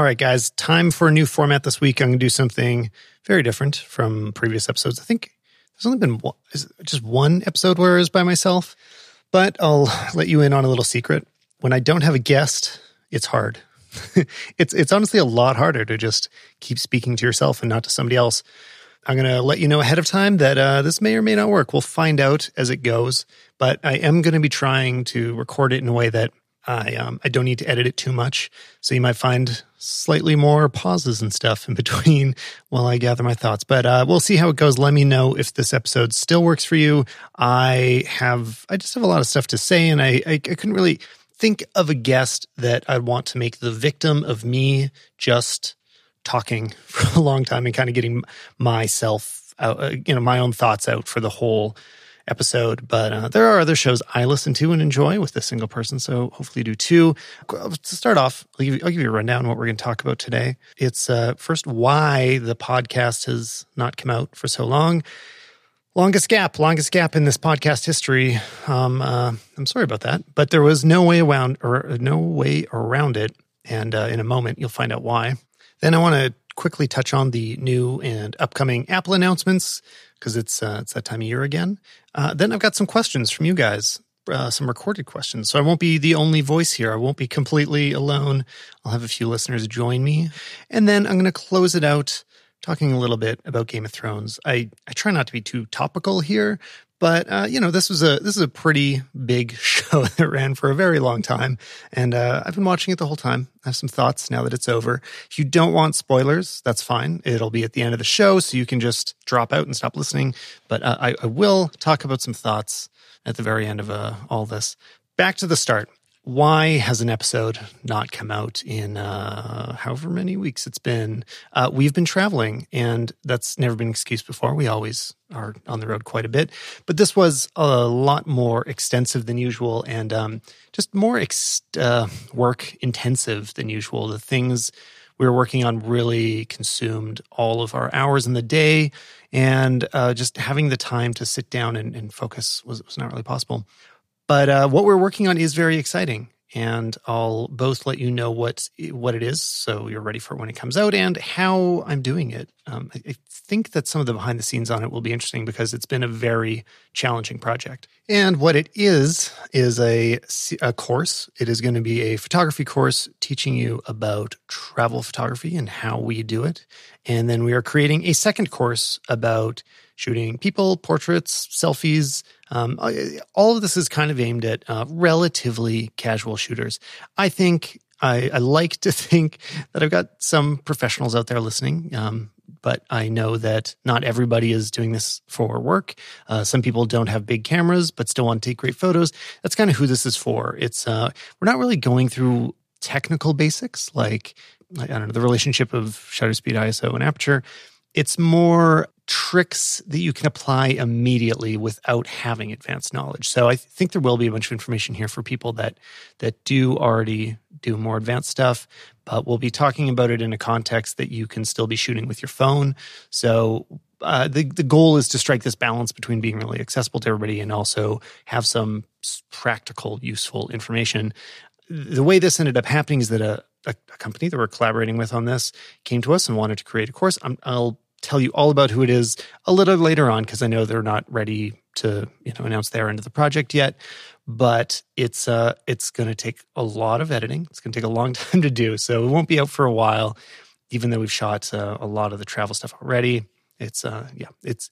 All right, guys, time for a new format this week. I'm going to do something very different from previous episodes. I think there's only been one, just one episode where I was by myself, but I'll let you in on a little secret. When I don't have a guest, it's hard. it's it's honestly a lot harder to just keep speaking to yourself and not to somebody else. I'm going to let you know ahead of time that uh, this may or may not work. We'll find out as it goes, but I am going to be trying to record it in a way that I um, I don't need to edit it too much, so you might find slightly more pauses and stuff in between while I gather my thoughts. But uh, we'll see how it goes. Let me know if this episode still works for you. I have I just have a lot of stuff to say, and I I, I couldn't really think of a guest that I'd want to make the victim of me just talking for a long time and kind of getting myself out, uh, you know, my own thoughts out for the whole episode. But uh, there are other shows I listen to and enjoy with this single person. So hopefully you do too. To start off, I'll give you, I'll give you a rundown what we're going to talk about today. It's uh, first why the podcast has not come out for so long. Longest gap, longest gap in this podcast history. Um, uh, I'm sorry about that, but there was no way around or no way around it. And uh, in a moment, you'll find out why. Then I want to quickly touch on the new and upcoming Apple announcements because it's uh, it's that time of year again. Uh, then I've got some questions from you guys, uh, some recorded questions. So I won't be the only voice here. I won't be completely alone. I'll have a few listeners join me, and then I'm going to close it out talking a little bit about Game of Thrones. I I try not to be too topical here, but uh, you know, this was a this is a pretty big show that ran for a very long time, and uh, I've been watching it the whole time. I have some thoughts now that it's over. If you don't want spoilers, that's fine. It'll be at the end of the show, so you can just drop out and stop listening. But uh, I, I, will talk about some thoughts at the very end of uh, all this. Back to the start why has an episode not come out in uh, however many weeks it's been? Uh, we've been traveling, and that's never been an excuse before. We always are on the road quite a bit, but this was a lot more extensive than usual, and um, just more ex- uh, work intensive than usual. The things we were working on really consumed all of our hours in the day, and uh, just having the time to sit down and, and focus was, was not really possible. But uh, what we're working on is very exciting, and I'll both let you know what what it is, so you're ready for it when it comes out, and how I'm doing it. Um, I, I think that some of the behind the scenes on it will be interesting because it's been a very challenging project. And what it is is a a course. It is going to be a photography course teaching you about travel photography and how we do it, and then we are creating a second course about shooting people, portraits, selfies. Um, uh, all of this is kind of aimed at uh, relatively casual shooters. I think I, I, like to think that I've got some professionals out there listening. Um, but I know that not everybody is doing this for work. Uh, some people don't have big cameras, but still want to take great photos. That's kind of who this is for. It's uh, we're not really going through technical basics like I don't know the relationship of shutter speed, ISO, and aperture. It's more tricks that you can apply immediately without having advanced knowledge. So I think there will be a bunch of information here for people that that do already do more advanced stuff, but we'll be talking about it in a context that you can still be shooting with your phone. So uh, the the goal is to strike this balance between being really accessible to everybody and also have some practical, useful information. The way this ended up happening is that a, a, a company that we're collaborating with on this came to us and wanted to create a course. i will tell you all about who it is a little later on because I know they're not ready to you know announce their end of the project yet. But it's uh it's going to take a lot of editing. It's going to take a long time to do, so it won't be out for a while. Even though we've shot uh, a lot of the travel stuff already, it's uh yeah it's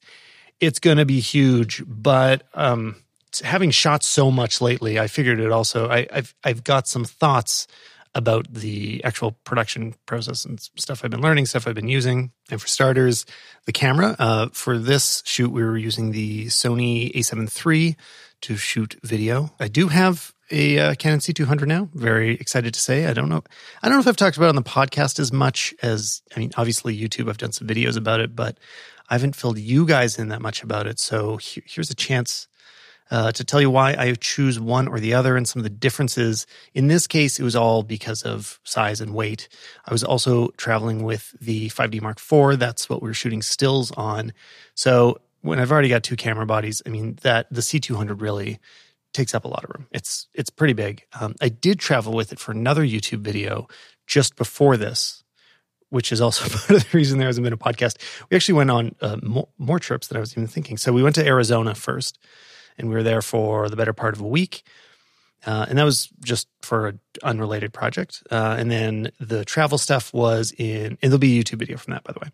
it's going to be huge. But um having shot so much lately, I figured it also. I, I've I've got some thoughts about the actual production process and stuff I've been learning, stuff I've been using. And for starters, the camera. Uh, for this shoot, we were using the Sony a7 III to shoot video. I do have a uh, Canon C200 now. Very excited to say. I don't know. I don't know if I've talked about it on the podcast as much as I mean. Obviously, YouTube. I've done some videos about it, but I haven't filled you guys in that much about it. So he- here's a chance uh, to tell you why I choose one or the other and some of the differences. In this case, it was all because of size and weight. I was also traveling with the 5D Mark IV. That's what we are shooting stills on. So when I've already got two camera bodies, I mean that the C200 really takes up a lot of room. It's it's pretty big. Um, I did travel with it for another YouTube video just before this, which is also part of the reason there hasn't been a podcast. We actually went on uh, more, more trips than I was even thinking. So we went to Arizona first, and we were there for the better part of a week. Uh, and that was just for an unrelated project. Uh, and then the travel stuff was in, and there'll be a YouTube video from that, by the way.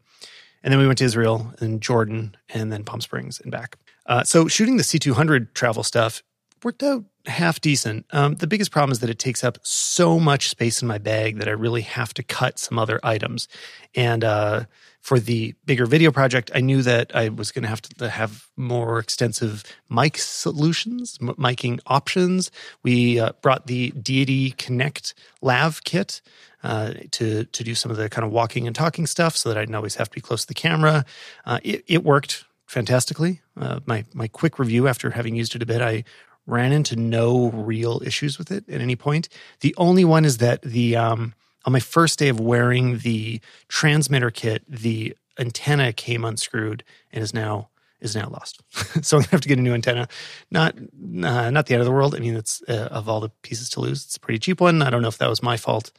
And then we went to Israel and Jordan and then Palm Springs and back. Uh, so shooting the C200 travel stuff worked out half decent. Um, the biggest problem is that it takes up so much space in my bag that I really have to cut some other items. And uh, for the bigger video project, I knew that I was going to have to have more extensive mic solutions, m- miking options. We uh, brought the Deity Connect Lav kit. Uh, to to do some of the kind of walking and talking stuff, so that I didn't always have to be close to the camera. Uh, it, it worked fantastically. Uh, my my quick review after having used it a bit, I ran into no real issues with it at any point. The only one is that the um, on my first day of wearing the transmitter kit, the antenna came unscrewed and is now is now lost. so I'm gonna have to get a new antenna. Not uh, not the end of the world. I mean, it's uh, of all the pieces to lose, it's a pretty cheap one. I don't know if that was my fault,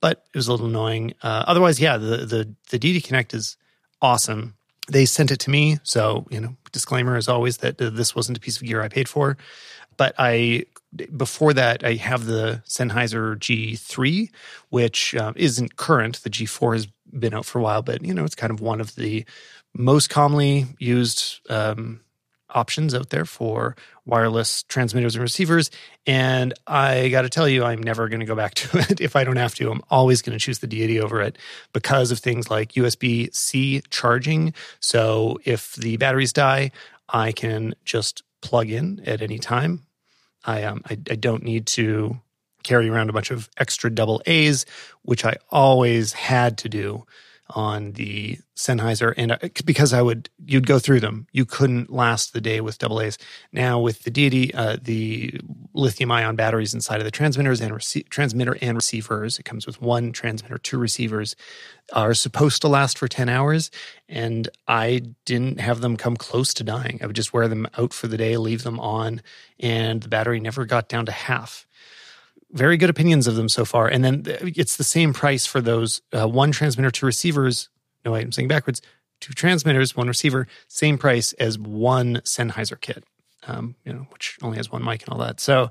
but it was a little annoying. Uh, otherwise, yeah, the the the Deity Connect is awesome. They sent it to me, so you know, disclaimer as always that uh, this wasn't a piece of gear I paid for. But I before that, I have the Sennheiser G3, which uh, isn't current. The G4 has been out for a while, but you know it's kind of one of the most commonly used um, options out there for wireless transmitters and receivers. And I got to tell you, I'm never going to go back to it if I don't have to. I'm always going to choose the Deity over it because of things like USB C charging. So if the batteries die, I can just plug in at any time I um I, I don't need to carry around a bunch of extra double A's, which I always had to do on the Sennheiser, and because I would you'd go through them, you couldn't last the day with double A's. Now with the Deity, uh, the lithium ion batteries inside of the transmitters and rece- transmitter and receivers, it comes with one transmitter, two receivers, are supposed to last for ten hours, and I didn't have them come close to dying. I would just wear them out for the day, leave them on, and the battery never got down to half very good opinions of them so far. And then it's the same price for those uh, one transmitter, two receivers. No, wait, I'm saying backwards. Two transmitters, one receiver, same price as one Sennheiser kit, um, you know, which only has one mic and all that. So,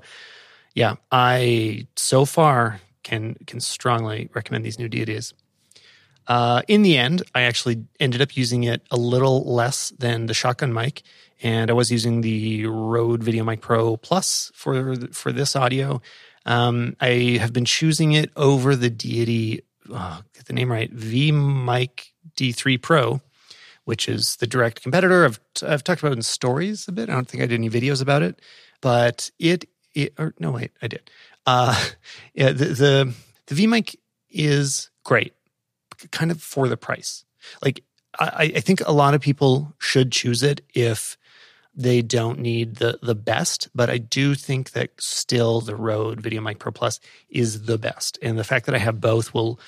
yeah, I so far can can strongly recommend these new deities. Uh, in the end, I actually ended up using it a little less than the shotgun mic, and I was using the Rode VideoMic Pro Plus for for this audio. Um, I have been choosing it over the Deity, oh, get the name right, V Mic D3 Pro, which is the direct competitor. I've, I've talked about in stories a bit. I don't think I did any videos about it, but it, it or no, wait, I did. Uh, yeah, the, the, the V Mic is great, kind of for the price. Like, I, I think a lot of people should choose it if they don't need the the best, but I do think that still the Rode VideoMic Pro Plus is the best, and the fact that I have both will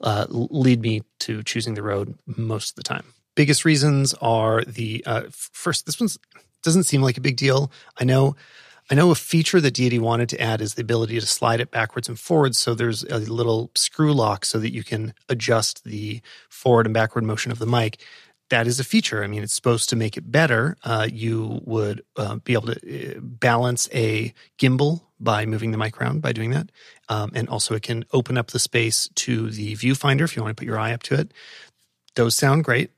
uh, lead me to choosing the Rode most of the time. Biggest reasons are the uh, first. This one doesn't seem like a big deal. I know. I know a feature that Deity wanted to add is the ability to slide it backwards and forwards. So there's a little screw lock so that you can adjust the forward and backward motion of the mic that is a feature. I mean, it's supposed to make it better. Uh, you would uh, be able to uh, balance a gimbal by moving the mic around by doing that. Um, and also, it can open up the space to the viewfinder if you want to put your eye up to it. Those sound great.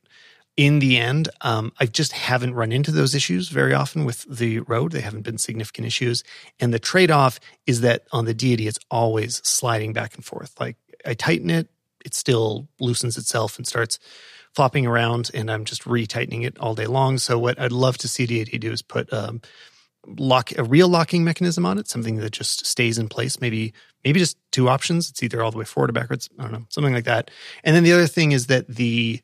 In the end, um, I just haven't run into those issues very often with the Rode. They haven't been significant issues. And the trade off is that on the Deity, it's always sliding back and forth. Like I tighten it, it still loosens itself and starts flopping around and I'm just retightening it all day long. So what I'd love to see Deity do is put um, lock a real locking mechanism on it, something that just stays in place. Maybe maybe just two options. It's either all the way forward or backwards. I don't know, something like that. And then the other thing is that the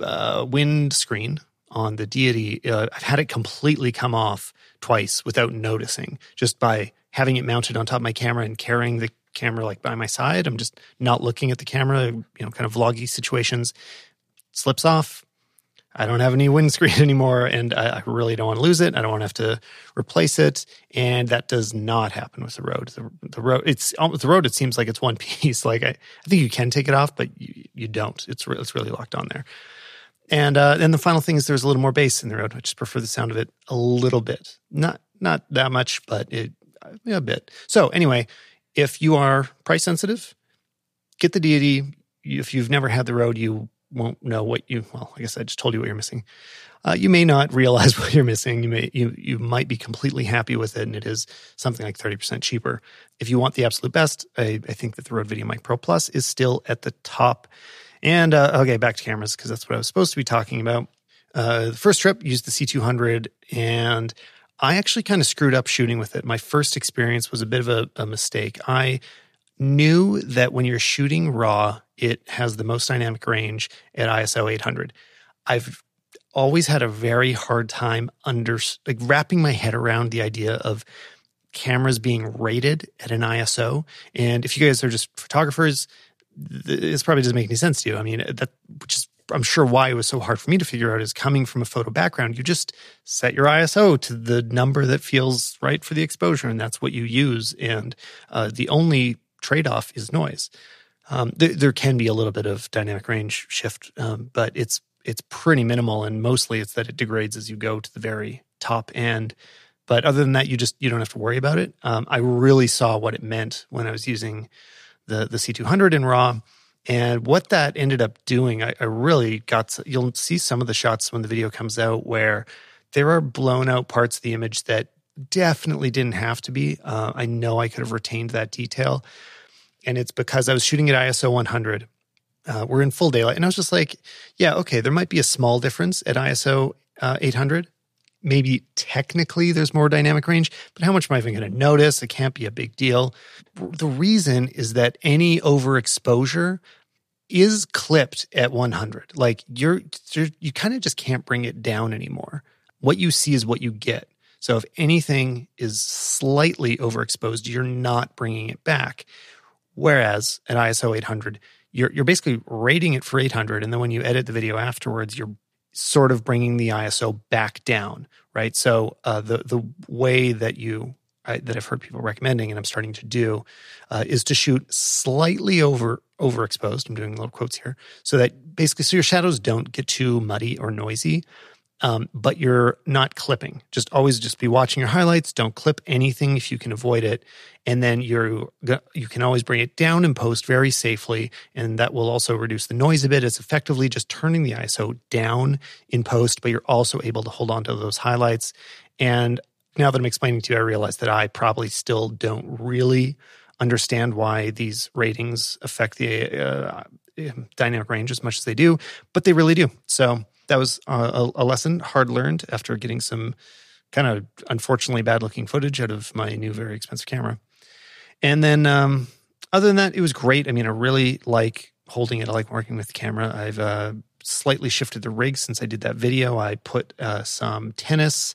uh, wind screen on the Deity, uh, I've had it completely come off twice without noticing, just by having it mounted on top of my camera and carrying the camera like by my side. I'm just not looking at the camera, you know, kind of vloggy situations slips off. I don't have any windscreen anymore and I, I really don't want to lose it. I don't want to have to replace it. And that does not happen with the Rode. The, the Rode, it's the Rode. it seems like it's one piece. Like I, I think you can take it off, but you, you don't. It's, re- it's really locked on there. And uh, then the final thing is there's a little more bass in the Rode. I just prefer the sound of it a little bit. Not not that much, but it, a bit. So anyway, if you are price sensitive, get the Deity. If you've never had the Rode, you won't know what you. Well, I guess I just told you what you're missing. Uh, you may not realize what you're missing. You may you you might be completely happy with it, and it is something like thirty percent cheaper. If you want the absolute best, I, I think that the Rode VideoMic Pro Plus is still at the top. And uh, okay, back to cameras because that's what I was supposed to be talking about. Uh, the first trip used the C200, and I actually kind of screwed up shooting with it. My first experience was a bit of a, a mistake. I knew that when you're shooting raw, it has the most dynamic range at ISO 800. I've always had a very hard time under like wrapping my head around the idea of cameras being rated at an ISO. And if you guys are just photographers, this probably doesn't make any sense to you. I mean, that which is I'm sure why it was so hard for me to figure out is coming from a photo background. You just set your ISO to the number that feels right for the exposure, and that's what you use. And uh, the only trade off is noise. Um, there, there, can be a little bit of dynamic range shift, um, but it's it's pretty minimal, and mostly it's that it degrades as you go to the very top end. But other than that, you just you don't have to worry about it. Um, I really saw what it meant when I was using the the C200 in RAW, and what that ended up doing. I, I really got. To, you'll see some of the shots when the video comes out where there are blown out parts of the image that definitely didn't have to be. Uh, I know I could have retained that detail. And it's because I was shooting at ISO 100. Uh, we're in full daylight. And I was just like, yeah, okay, there might be a small difference at ISO uh, 800. Maybe technically there's more dynamic range, but how much am I even going to notice? It can't be a big deal. The reason is that any overexposure is clipped at 100. Like you're, you're you kind of just can't bring it down anymore. What you see is what you get. So if anything is slightly overexposed, you're not bringing it back. Whereas at ISO 800, you're, you're basically rating it for 800. And then when you edit the video afterwards, you're sort of bringing the ISO back down, right? So uh, the, the way that you I, that I've heard people recommending, and I'm starting to do, uh, is to shoot slightly over overexposed. I'm doing little quotes here, so that basically, so your shadows don't get too muddy or noisy, um, but you're not clipping. Just always just be watching your highlights. Don't clip anything if you can avoid it, and then you're you can always bring it down in post very safely, and that will also reduce the noise a bit. It's effectively just turning the ISO down in post, but you're also able to hold on to those highlights. And now that I'm explaining to you, I realize that I probably still don't really understand why these ratings affect the uh, dynamic range as much as they do, but they really do. So that was a, a lesson hard learned after getting some kind of unfortunately bad looking footage out of my new very expensive camera. And then um, other than that, it was great. I mean, I really like holding it. I like working with the camera. I've uh, slightly shifted the rig since I did that video. I put uh, some tennis,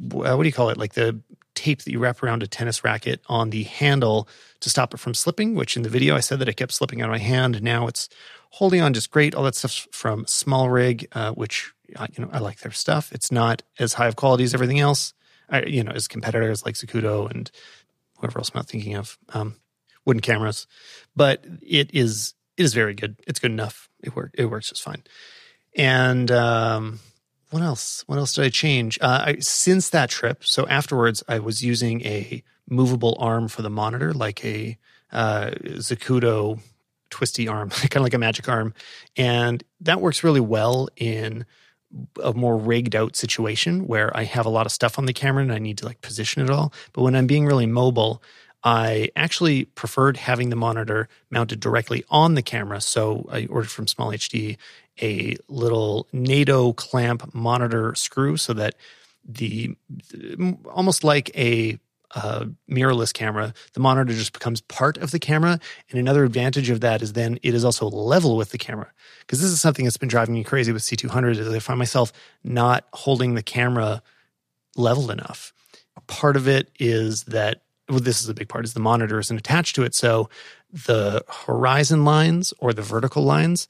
uh, what do you call it? Like the tape that you wrap around a tennis racket on the handle to stop it from slipping, which in the video I said that it kept slipping out of my hand. Now it's holding on just great. All that stuff's from SmallRig, uh, which uh, you know I like their stuff. It's not as high of quality as everything else. I, you know, as competitors like Zacuto and whoever else I'm not thinking of, um, wooden cameras, but it is it is very good. It's good enough. It work it works just fine. And um, what else? What else did I change? Uh, I, since that trip, so afterwards, I was using a movable arm for the monitor, like a uh, Zacuto twisty arm, kind of like a magic arm. And that works really well in a more rigged out situation where I have a lot of stuff on the camera and I need to like position it all. But when I'm being really mobile, I actually preferred having the monitor mounted directly on the camera. So I ordered from Small HD a little NATO clamp monitor screw so that the almost like a uh, mirrorless camera, the monitor just becomes part of the camera. And another advantage of that is then it is also level with the camera. Because this is something that's been driving me crazy with C200 is I find myself not holding the camera level enough. Part of it is that, well, this is a big part, is the monitor isn't attached to it. So the horizon lines or the vertical lines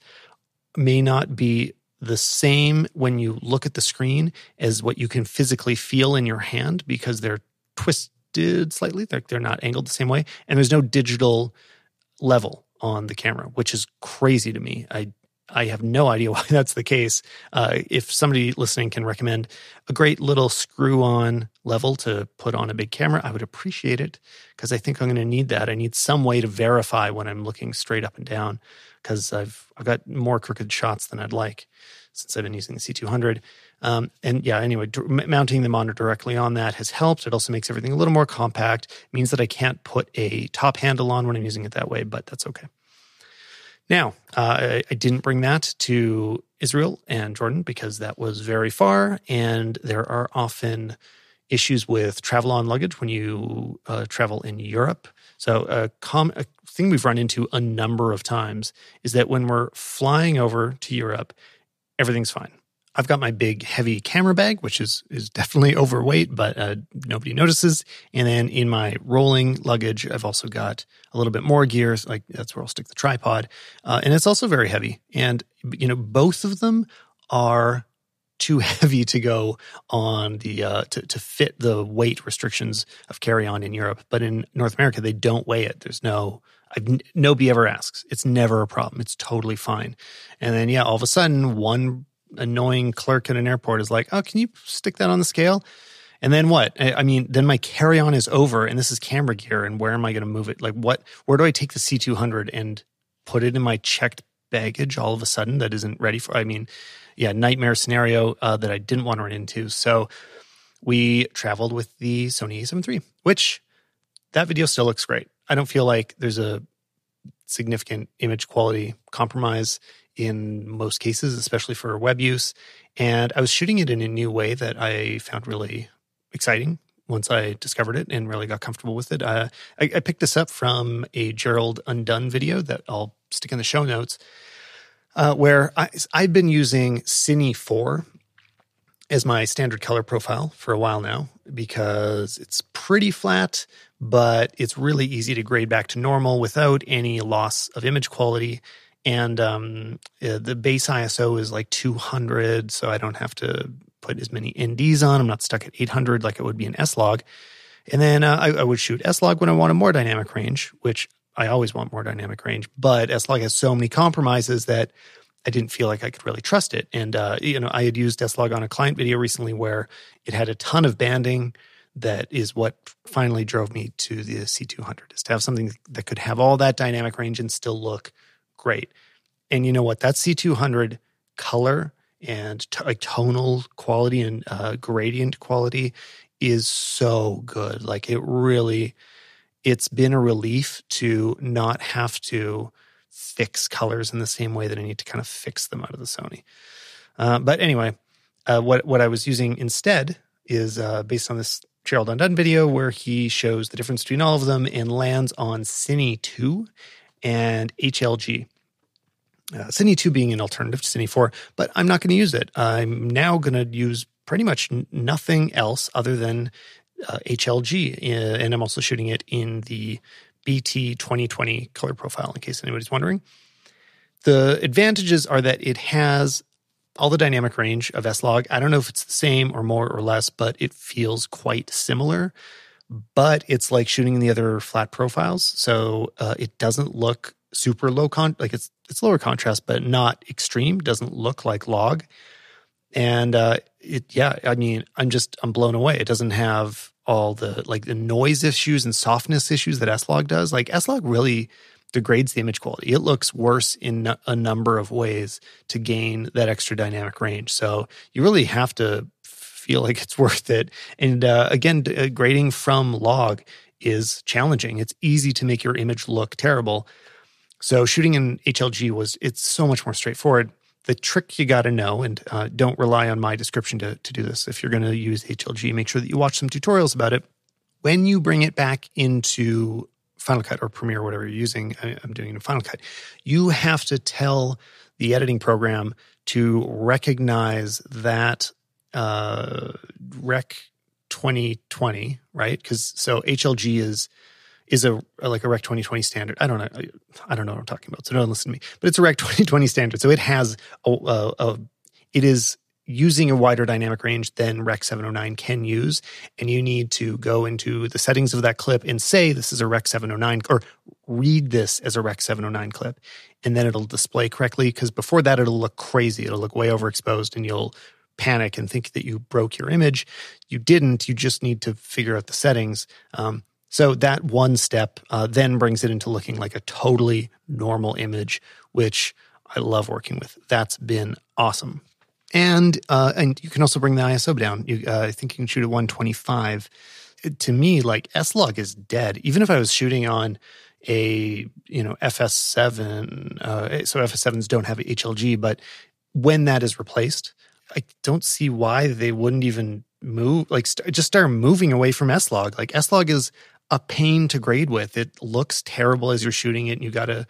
may not be the same when you look at the screen as what you can physically feel in your hand because they're twisted slightly. They're, they're not angled the same way. And there's no digital level on the camera, which is crazy to me. I I have no idea why that's the case. Uh, if somebody listening can recommend a great little screw on level to put on a big camera, I would appreciate it because I think I'm going to need that. I need some way to verify when I'm looking straight up and down because I've, I've got more crooked shots than I'd like since I've been using the C200. Um, and yeah, anyway, d- mounting the monitor directly on that has helped. It also makes everything a little more compact. It means that I can't put a top handle on when I'm using it that way, but that's okay. Now, uh, I, I didn't bring that to Israel and Jordan because that was very far, and there are often issues with travel on luggage when you uh, travel in Europe. So, a, com- a thing we've run into a number of times is that when we're flying over to Europe, everything's fine. I've got my big heavy camera bag, which is is definitely overweight, but uh, nobody notices. And then in my rolling luggage, I've also got a little bit more gear. Like that's where I'll stick the tripod, uh, and it's also very heavy. And you know, both of them are too heavy to go on the uh, to to fit the weight restrictions of carry on in Europe. But in North America, they don't weigh it. There's no I've, nobody ever asks. It's never a problem. It's totally fine. And then, yeah, all of a sudden, one annoying clerk at an airport is like, "Oh, can you stick that on the scale?" And then what? I mean, then my carry on is over, and this is camera gear, and where am I going to move it? Like, what? Where do I take the C two hundred and put it in my checked baggage all of a sudden that isn't ready for? I mean, yeah, nightmare scenario uh, that I didn't want to run into. So we traveled with the Sony A7 III, which that video still looks great. I don't feel like there's a significant image quality compromise in most cases, especially for web use. And I was shooting it in a new way that I found really exciting once I discovered it and really got comfortable with it. Uh, I, I, picked this up from a Gerald Undone video that I'll stick in the show notes, uh, where I, I've been using Cine 4 as my standard color profile for a while now because it's pretty flat, but it's really easy to grade back to normal without any loss of image quality and um, the base ISO is like 200, so I don't have to put as many NDs on. I'm not stuck at 800 like it would be an S log. And then uh, I, I, would shoot S log when I want a more dynamic range, which I always want more dynamic range. But S log has so many compromises that I didn't feel like I could really trust it. And uh, you know, I had used S log on a client video recently where it had a ton of banding. That is what finally drove me to the C200 is to have something that could have all that dynamic range and still look great. And you know what? That C200 color and t- like tonal quality and uh, gradient quality is so good. Like it really, it's been a relief to not have to fix colors in the same way that I need to kind of fix them out of the Sony. Uh, but anyway, uh, what what I was using instead is uh, based on this Gerald Undone video where he shows the difference between all of them and lands on Cine 2 and HLG. Uh, Cine 2 being an alternative to Cine 4, but I'm not going to use it. I'm now going to use pretty much nothing else other than uh, HLG, uh, and I'm also shooting it in the BT 2020 color profile, in case anybody's wondering. The advantages are that it has all the dynamic range of S-Log. I don't know if it's the same or more or less, but it feels quite similar but it's like shooting in the other flat profiles. So uh, it doesn't look super low con like it's it's lower contrast, but not extreme. Doesn't look like log. And uh, it yeah, I mean, I'm just I'm blown away. It doesn't have all the like the noise issues and softness issues that S-Log does. Like S-Log really degrades the image quality. It looks worse in a number of ways to gain that extra dynamic range. So you really have to feel like it's worth it. And uh, again, uh, grading from log is challenging. It's easy to make your image look terrible. So shooting in HLG was it's so much more straightforward. The trick you got to know, and uh, don't rely on my description to, to do this. If you're going to use HLG, make sure that you watch some tutorials about it. When you bring it back into Final Cut or Premiere, or whatever you're using, I'm doing in Final Cut, you have to tell the editing program to recognize that uh, Rec 2020, right? Because so HLG is is a, like a Rec 2020 standard. I don't know. I, I, don't know what I'm talking about, so don't listen to me. But it's a Rec 2020 standard, so it has a, a, a it is using a wider dynamic range than Rec 709 can use. And you need to go into the settings of that clip and say this is a Rec 709 or read this as a Rec 709 clip. And then it'll display correctly because before that, it'll look crazy. It'll look way overexposed and you'll panic and think that you broke your image. You didn't. You just need to figure out the settings. Um, so that one step uh, then brings it into looking like a totally normal image, which I love working with. That's been awesome. And uh, and you can also bring the ISO down. You, uh, I think you can shoot at 125. It, to me, like S log is dead. Even if I was shooting on a you know FS7, uh, so FS7s don't have HLG, but when that is replaced, I don't see why they wouldn't even move. Like st- just start moving away from S log. Like S log is a pain to grade with. It looks terrible as you're shooting it, and you got to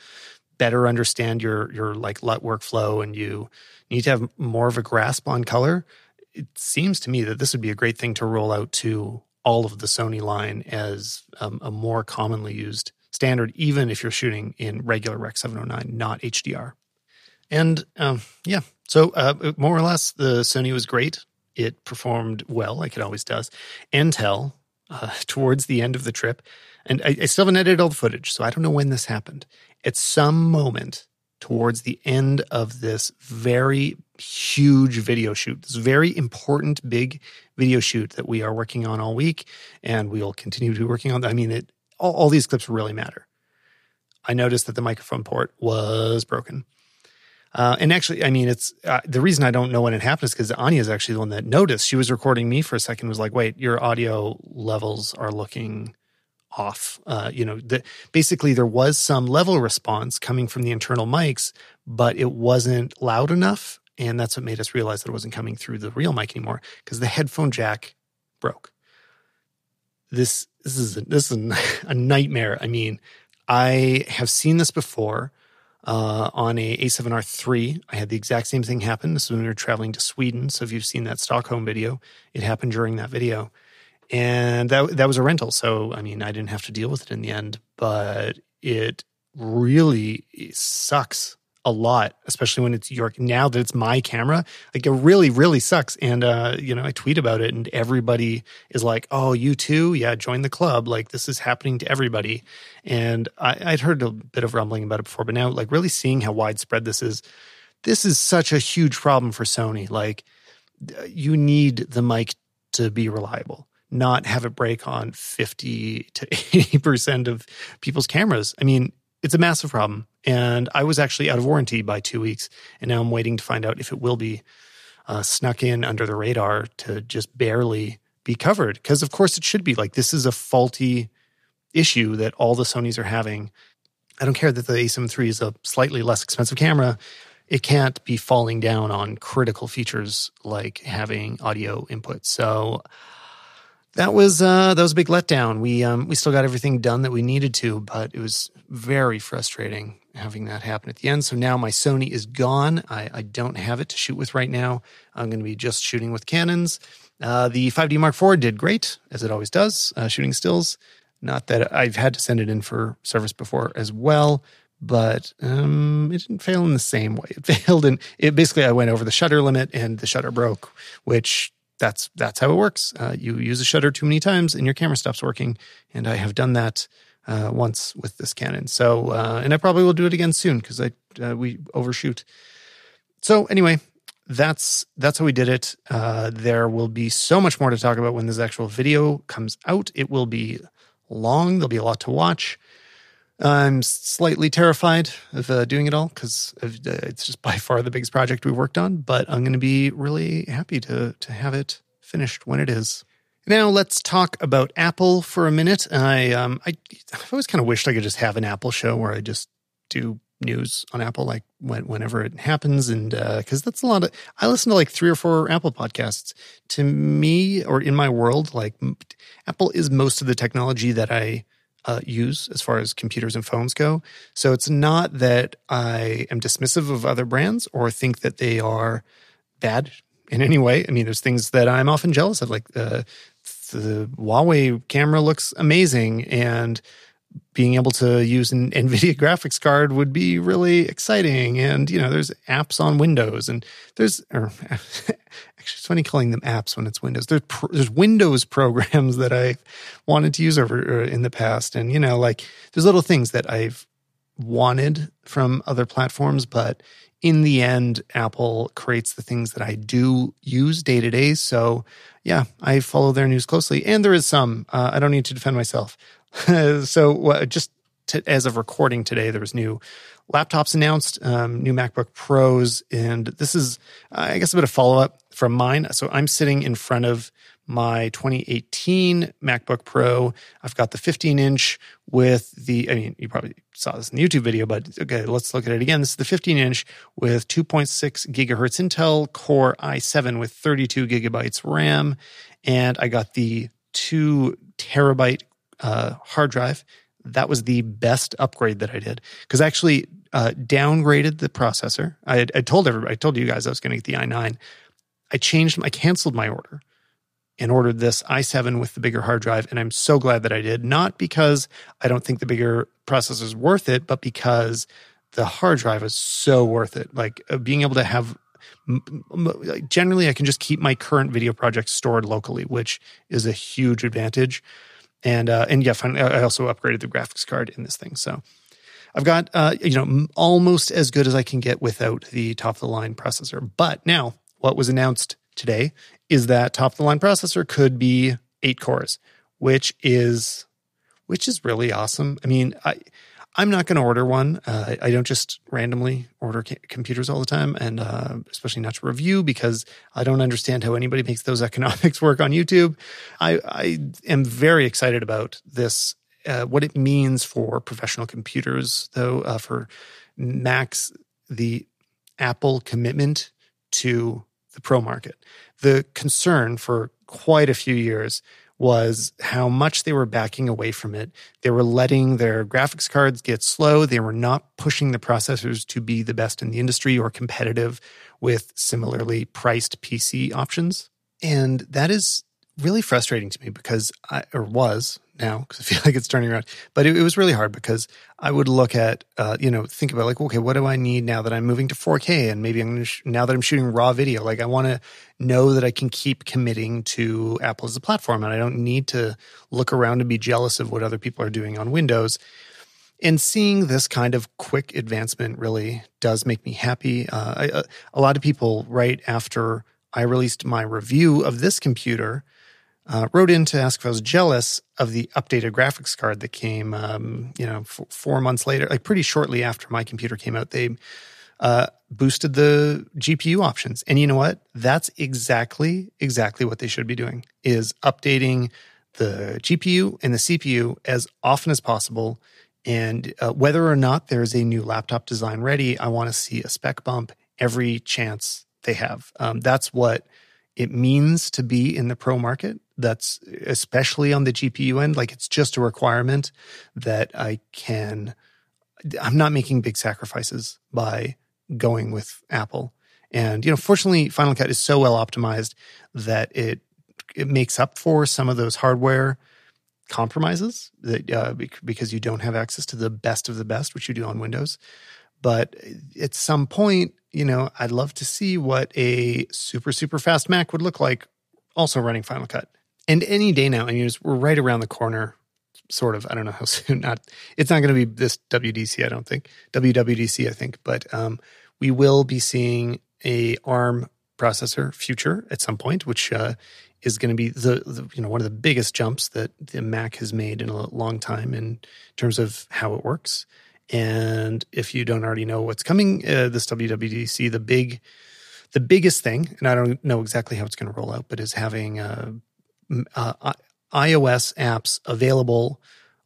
better understand your your like LUT workflow, and you need to have more of a grasp on color, it seems to me that this would be a great thing to roll out to all of the Sony line as um, a more commonly used standard, even if you're shooting in regular Rec 709, not HDR. And um, yeah, so uh, more or less, the Sony was great. It performed well, like it always does. Intel, uh, towards the end of the trip, and I, I still haven't edited all the footage, so I don't know when this happened. At some moment, towards the end of this very huge video shoot, this very important big video shoot that we are working on all week, and we'll continue to be working on. I mean, it all, all these clips really matter. I noticed that the microphone port was broken. Uh, and actually, I mean, it's uh, the reason I don't know when it happened is because Anya is actually the one that noticed. She was recording me for a second, was like, "Wait, your audio levels are looking off. Uh, you know, the, basically there was some level response coming from the internal mics, but it wasn't loud enough. And that's what made us realize that it wasn't coming through the real mic anymore because the headphone jack broke. This this is a, this is a nightmare. I mean, I have seen this before uh, on a A7R3. I had the exact same thing happen. This was when we were traveling to Sweden. So if you've seen that Stockholm video, it happened during that video and that that was a rental. So I mean, I didn't have to deal with it in the end, but it really sucks a lot, especially when it's your now that it's my camera. Like it really, really sucks. And uh, you know, I tweet about it, and everybody is like, "Oh, you too? Yeah, join the club. Like this is happening to everybody." And I, I'd heard a bit of rumbling about it before, but now, like, really seeing how widespread this is, this is such a huge problem for Sony. Like, you need the mic to be reliable not have it break on 50 to 80% of people's cameras. I mean, it's a massive problem. And I was actually out of warranty by two weeks. And now I'm waiting to find out if it will be uh, snuck in under the radar to just barely be covered. Because, of course, it should be. Like, this is a faulty issue that all the Sonys are having. I don't care that the A7 III is a slightly less expensive camera. It can't be falling down on critical features like having audio input. So that was uh, that was a big letdown. We um, we still got everything done that we needed to, but it was very frustrating having that happen at the end. So now my Sony is gone. I, I don't have it to shoot with right now. I'm going to be just shooting with Canons. Uh, the 5D Mark IV did great, as it always does, uh, shooting stills. Not that I've had to send it in for service before as well, but um, it didn't fail in the same way. It failed and it. Basically, I went over the shutter limit and the shutter broke, which that's that's how it works. Uh, you use a shutter too many times and your camera stops working. And I have done that uh, once with this Canon. So uh, and I probably will do it again soon because I uh, we overshoot. So anyway, that's that's how we did it. Uh, there will be so much more to talk about when this actual video comes out. It will be long. There'll be a lot to watch. I'm slightly terrified of uh, doing it all because uh, it's just by far the biggest project we've worked on. But I'm going to be really happy to to have it finished when it is. Now let's talk about Apple for a minute. I um I I've always kind of wished I could just have an Apple show where I just do news on Apple like when, whenever it happens, and because uh, that's a lot of I listen to like three or four Apple podcasts. To me, or in my world, like Apple is most of the technology that I uh, use as far as computers and phones go. So it's not that I am dismissive of other brands or think that they are bad in any way. I mean, there's things that I'm often jealous of, like uh, the Huawei camera looks amazing, and being able to use an NVIDIA graphics card would be really exciting. And, you know, there's apps on Windows and there's, or actually, it's funny calling them apps when it's Windows. There's, there's Windows programs that I wanted to use over uh, in the past. And, you know, like there's little things that I've wanted from other platforms, but in the end, Apple creates the things that I do use day to day. So, yeah, I follow their news closely. And there is some, uh, I don't need to defend myself. so, just to, as of recording today, there was new laptops announced, um, new MacBook Pros. And this is, I guess, a bit of follow up from mine. So, I'm sitting in front of my 2018 MacBook Pro. I've got the 15 inch with the, I mean, you probably saw this in the YouTube video, but okay, let's look at it again. This is the 15 inch with 2.6 gigahertz Intel Core i7 with 32 gigabytes RAM. And I got the two terabyte uh, hard drive. That was the best upgrade that I did because I actually uh, downgraded the processor. I, had, I told everybody, I told you guys I was going to get the i9. I changed, I canceled my order and ordered this i7 with the bigger hard drive. And I'm so glad that I did, not because I don't think the bigger processor is worth it, but because the hard drive is so worth it. Like uh, being able to have generally I can just keep my current video projects stored locally, which is a huge advantage. And uh, and yeah, finally, I also upgraded the graphics card in this thing. So I've got uh, you know almost as good as I can get without the top of the line processor. But now, what was announced today is that top of the line processor could be eight cores, which is which is really awesome. I mean, I I'm not going to order one. Uh, I don't just randomly order ca- computers all the time, and uh, especially not to review because I don't understand how anybody makes those economics work on YouTube. I, I am very excited about this, uh, what it means for professional computers, though, uh, for Macs, the Apple commitment to the pro market. The concern for quite a few years was how much they were backing away from it. They were letting their graphics cards get slow. They were not pushing the processors to be the best in the industry or competitive with similarly priced PC options. And that is really frustrating to me because I, or was now because I feel like it's turning around. But it, it, was really hard because I would look at, uh, you know, think about like, okay, what do I need now that I'm moving to 4K and maybe I'm sh- now that I'm shooting raw video, like I want to know that I can keep committing to Apple as a platform and I don't need to look around and be jealous of what other people are doing on Windows. And seeing this kind of quick advancement really does make me happy. Uh, uh, a lot of people, right after I released my review of this computer, uh, wrote in to ask if I was jealous of the updated graphics card that came, um, you know, f- four months later, like pretty shortly after my computer came out. They uh, boosted the GPU options, and you know what? That's exactly exactly what they should be doing: is updating the GPU and the CPU as often as possible. And uh, whether or not there's a new laptop design ready, I want to see a spec bump every chance they have. Um, that's what it means to be in the pro market that's especially on the GPU end, like it's just a requirement that I can, I'm not making big sacrifices by going with Apple. And, you know, fortunately, Final Cut is so well optimized that it, it makes up for some of those hardware compromises that, uh, because you don't have access to the best of the best, which you do on Windows. But at some point, you know, I'd love to see what a super, super fast Mac would look like also running Final Cut and any day now, I mean, we're right around the corner. Sort of. I don't know how soon. Not. It's not going to be this WDC. I don't think WWDC. I think, but um, we will be seeing a ARM processor future at some point, which uh, is going to be the, the, you know one of the biggest jumps that the Mac has made in a long time in terms of how it works. And if you don't already know what's coming, uh, this WWDC, the big, the biggest thing, and I don't know exactly how it's going to roll out, but is having uh, uh, iOS apps available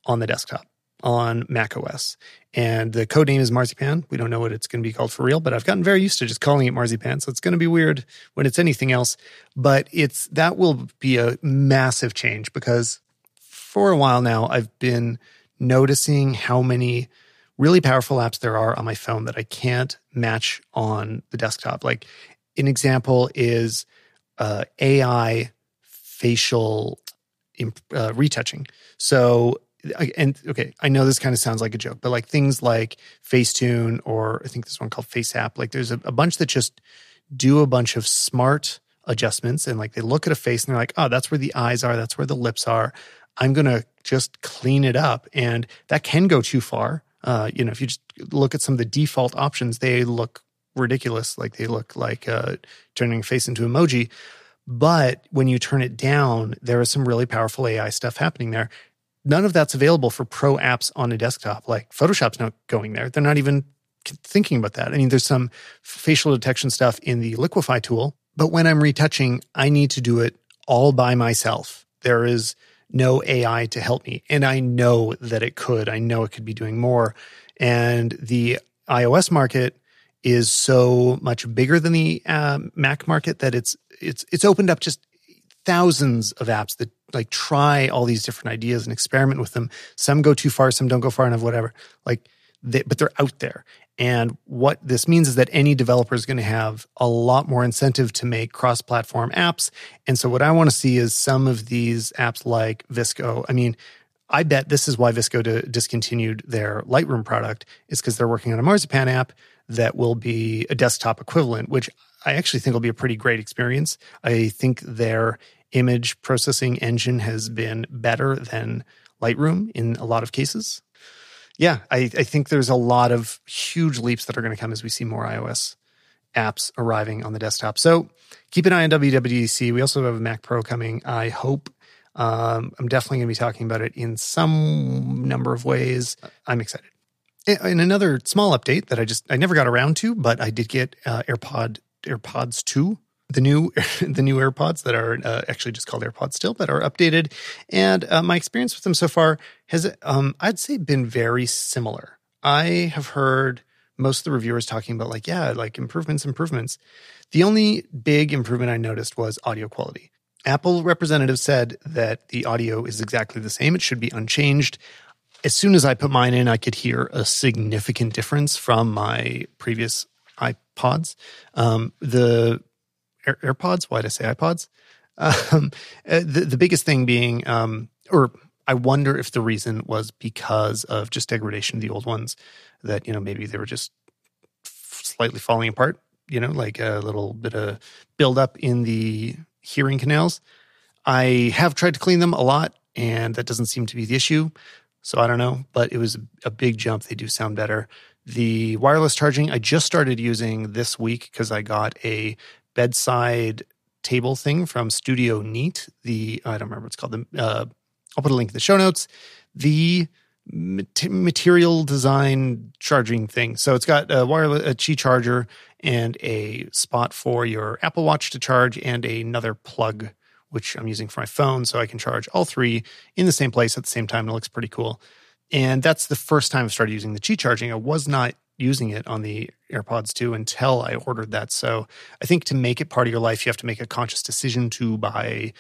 on the desktop on Mac OS. And the code name is Marzipan. We don't know what it's going to be called for real, but I've gotten very used to just calling it Marzipan. So it's going to be weird when it's anything else. But it's that will be a massive change because for a while now, I've been noticing how many really powerful apps there are on my phone that I can't match on the desktop. Like an example is uh, AI facial uh, retouching. So and okay, I know this kind of sounds like a joke, but like things like Facetune or I think this one called FaceApp, like there's a, a bunch that just do a bunch of smart adjustments and like they look at a face and they're like, oh, that's where the eyes are, that's where the lips are. I'm gonna just clean it up, and that can go too far. Uh, you know, if you just look at some of the default options, they look ridiculous. Like they look like uh, turning a face into emoji. But when you turn it down, there is some really powerful AI stuff happening there. None of that's available for pro apps on a desktop. Like Photoshop's not going there. They're not even thinking about that. I mean, there's some facial detection stuff in the Liquify tool, but when I'm retouching, I need to do it all by myself. There is no AI to help me. And I know that it could. I know it could be doing more. And the iOS market is so much bigger than the uh, Mac market that it's it's it's opened up just thousands of apps that like try all these different ideas and experiment with them. Some go too far, some don't go far enough, whatever. Like, they, but they're out there. And what this means is that any developer is going to have a lot more incentive to make cross platform apps. And so, what I want to see is some of these apps like VSCO. I mean, I bet this is why VSCO discontinued their Lightroom product, is because they're working on a Marzipan app that will be a desktop equivalent, which I actually think will be a pretty great experience. I think their image processing engine has been better than Lightroom in a lot of cases. Yeah, I, I think there's a lot of huge leaps that are going to come as we see more iOS apps arriving on the desktop. So keep an eye on WWDC. We also have a Mac Pro coming. I hope. Um, I'm definitely going to be talking about it in some number of ways. I'm excited. And another small update that I just I never got around to, but I did get uh, AirPod AirPods two the new the new AirPods that are uh, actually just called AirPods still, but are updated. And uh, my experience with them so far has, um, I'd say, been very similar. I have heard most of the reviewers talking about like, yeah, like improvements, improvements. The only big improvement I noticed was audio quality. Apple representative said that the audio is exactly the same; it should be unchanged. As soon as I put mine in, I could hear a significant difference from my previous iPods. Um, the Air, AirPods. Why did I say iPods? Um, uh, the the biggest thing being, um, or I wonder if the reason was because of just degradation of the old ones. That you know maybe they were just slightly falling apart. You know, like a little bit of buildup in the hearing canals. I have tried to clean them a lot, and that doesn't seem to be the issue. So I don't know, but it was a big jump. They do sound better. The wireless charging I just started using this week because I got a bedside table thing from Studio Neat. The I don't remember what it's called. The uh, I'll put a link in the show notes. The material design charging thing. So it's got a wireless a Qi charger and a spot for your Apple Watch to charge and another plug which I'm using for my phone so I can charge all three in the same place at the same time. It looks pretty cool. And that's the first time I started using the Qi charging. I was not using it on the AirPods 2 until I ordered that. So I think to make it part of your life, you have to make a conscious decision to buy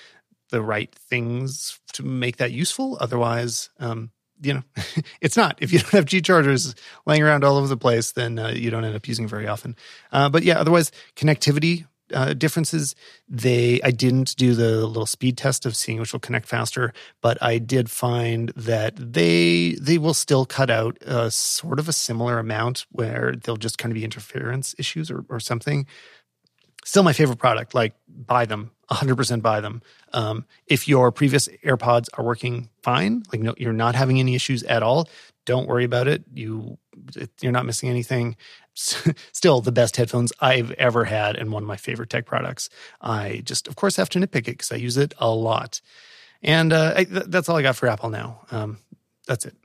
the right things to make that useful. Otherwise, um, you know, it's not. If you don't have Qi chargers laying around all over the place, then uh, you don't end up using very often. Uh, but yeah, otherwise, connectivity uh, differences. They I didn't do the little speed test of seeing which will connect faster, but I did find that they they will still cut out a sort of a similar amount where they'll just kind of be interference issues or, or something. Still my favorite product. Like buy them, 100% buy them. Um, if your previous AirPods are working fine, like no, you're not having any issues at all, don't worry about it. You you're not missing anything. Still, the best headphones I've ever had, and one of my favorite tech products. I just, of course, have to nitpick it because I use it a lot. And uh, I, th- that's all I got for Apple now. Um, that's it.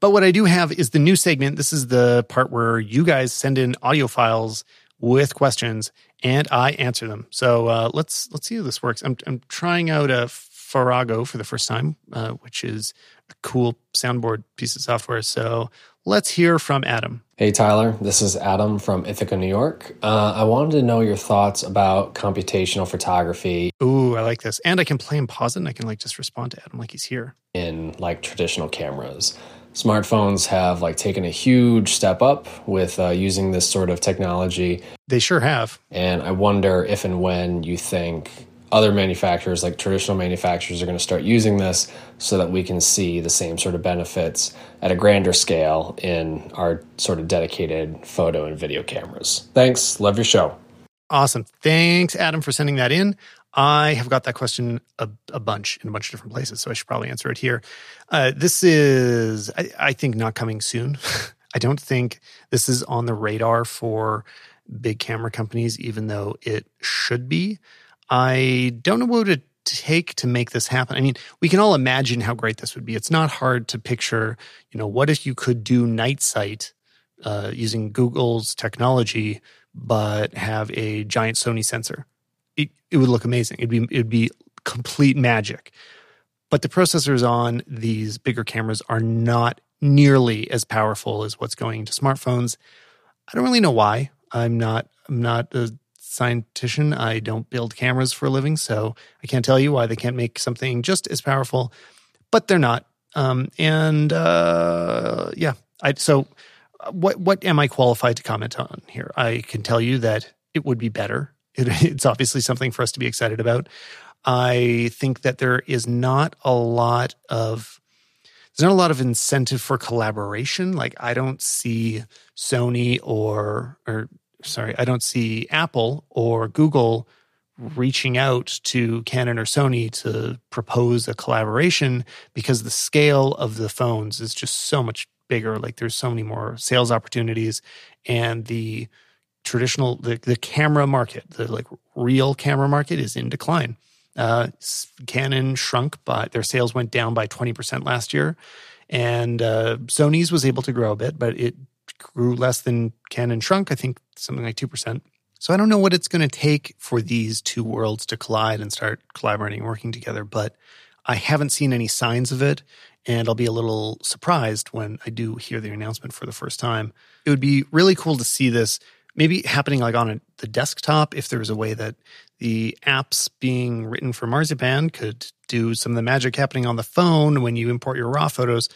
But what I do have is the new segment. This is the part where you guys send in audio files with questions, and I answer them. So uh, let's let's see how this works. I'm I'm trying out a Farrago for the first time, uh, which is a cool soundboard piece of software. So let's hear from Adam. Hey, Tyler. This is Adam from Ithaca, New York. Uh, I wanted to know your thoughts about computational photography. Ooh, I like this. And I can play and pause it and I can like just respond to Adam like he's here. In like traditional cameras. Smartphones have like taken a huge step up with uh, using this sort of technology. They sure have. And I wonder if and when you think other manufacturers, like traditional manufacturers, are going to start using this so that we can see the same sort of benefits at a grander scale in our sort of dedicated photo and video cameras. Thanks. Love your show. Awesome. Thanks, Adam, for sending that in. I have got that question a, a, bunch in a bunch of different places, so I should probably answer it here. Uh, this is, I, I, think, not coming soon. I don't think this is on the radar for big camera companies, even though it should be. I don't know what it take to make this happen. I mean, we can all imagine how great this would be. It's not hard to picture, you know, what if you could do night sight uh, using Google's technology, but have a giant Sony sensor? It, it would look amazing. It'd be it'd be complete magic. But the processors on these bigger cameras are not nearly as powerful as what's going into smartphones. I don't really know why. I'm not I'm not a scientician. I don't build cameras for a living, so I can't tell you why they can't make something just as powerful, but they're not. Um, and uh, yeah, I so uh, what what am I qualified to comment on here? I can tell you that it would be better. It, it's obviously something for us to be excited about. I think that there is not a lot of there's not a lot of incentive for collaboration. Like I don't see Sony or or sorry, I don't see Apple or Google reaching out to Canon or Sony to propose a collaboration because the scale of the phones is just so much bigger. Like there's so many more sales opportunities and the traditional the, the camera market, the like real camera market is in decline. Uh, Canon shrunk by their sales went down by 20% last year and uh, Sony's was able to grow a bit, but it grew less than Canon shrunk, I think something like 2%. So I don't know what it's going to take for these two worlds to collide and start collaborating and working together, but I haven't seen any signs of it. And I'll be a little surprised when I do hear the announcement for the first time. It would be really cool to see this maybe happening like on a, the desktop if there was a way that the apps being written for Marzipan could do some of the magic happening on the phone when you import your raw photos.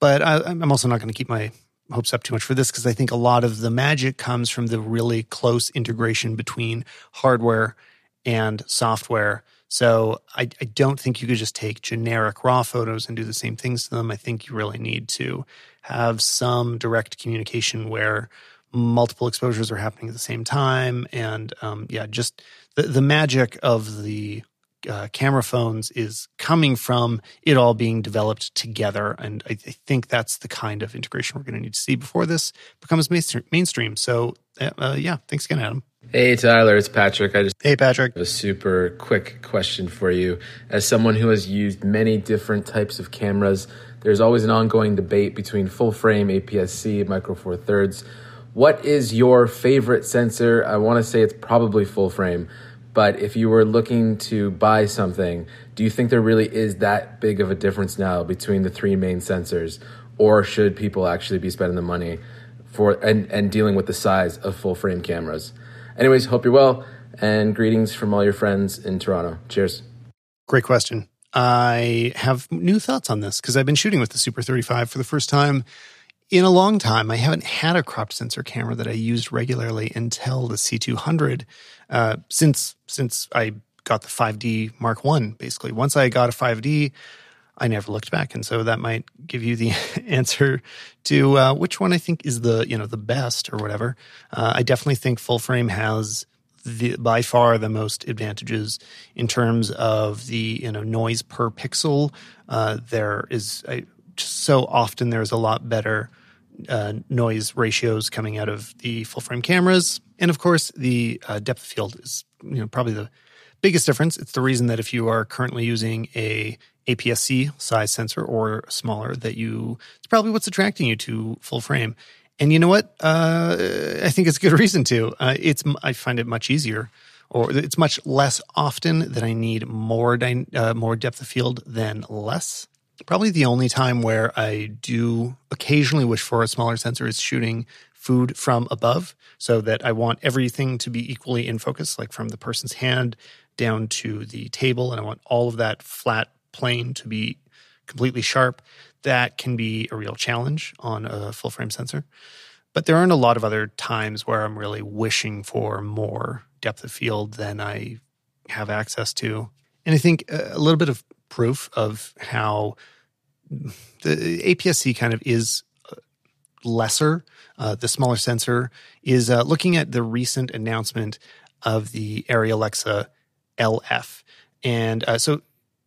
But I, I'm also not going to keep my hopes up too much for this because I think a lot of the magic comes from the really close integration between hardware and software. So I, I, don't think you could just take generic raw photos and do the same things to them. I think you really need to have some direct communication where multiple exposures are happening at the same time. And um, yeah, just the, the magic of the uh, camera phones is coming from it all being developed together. And I, I think that's the kind of integration we're going to need to see before this becomes mainstream. So, uh, uh, yeah, thanks again, Adam. Hey, Tyler, it's Patrick. I just hey, Patrick. a super quick question for you. As someone who has used many different types of cameras, there's always an ongoing debate between full frame, APS-C, Micro Four Thirds. What is your favorite sensor? I want to say it's probably full frame. But if you were looking to buy something, do you think there really is that big of a difference now between the three main sensors? Or should people actually be spending the money for and, and dealing with the size of full frame cameras? Anyways, hope you're well and greetings from all your friends in Toronto. Cheers. Great question. I have new thoughts on this because I've been shooting with the Super 35 for the first time in a long time, I haven't had a cropped sensor camera that I used regularly until the C200. Uh, since since I got the 5D Mark One, basically, once I got a 5D, I never looked back, and so that might give you the answer to uh, which one I think is the you know the best or whatever. Uh, I definitely think full frame has the, by far the most advantages in terms of the you know noise per pixel. Uh, there is I, so often there's a lot better uh, noise ratios coming out of the full frame cameras. And of course, the uh, depth of field is you know probably the biggest difference. It's the reason that if you are currently using a APS-C size sensor or smaller, that you it's probably what's attracting you to full frame. And you know what? Uh, I think it's a good reason to. Uh, it's I find it much easier, or it's much less often that I need more dy- uh, more depth of field than less probably the only time where I do occasionally wish for a smaller sensor is shooting food from above so that I want everything to be equally in focus, like from the person's hand down to the table. And I want all of that flat plane to be completely sharp. That can be a real challenge on a full frame sensor. But there aren't a lot of other times where I'm really wishing for more depth of field than I have access to. And I think a little bit of proof of how the APS-C kind of is lesser, uh, the smaller sensor, is uh, looking at the recent announcement of the Arri Alexa LF. And uh, so,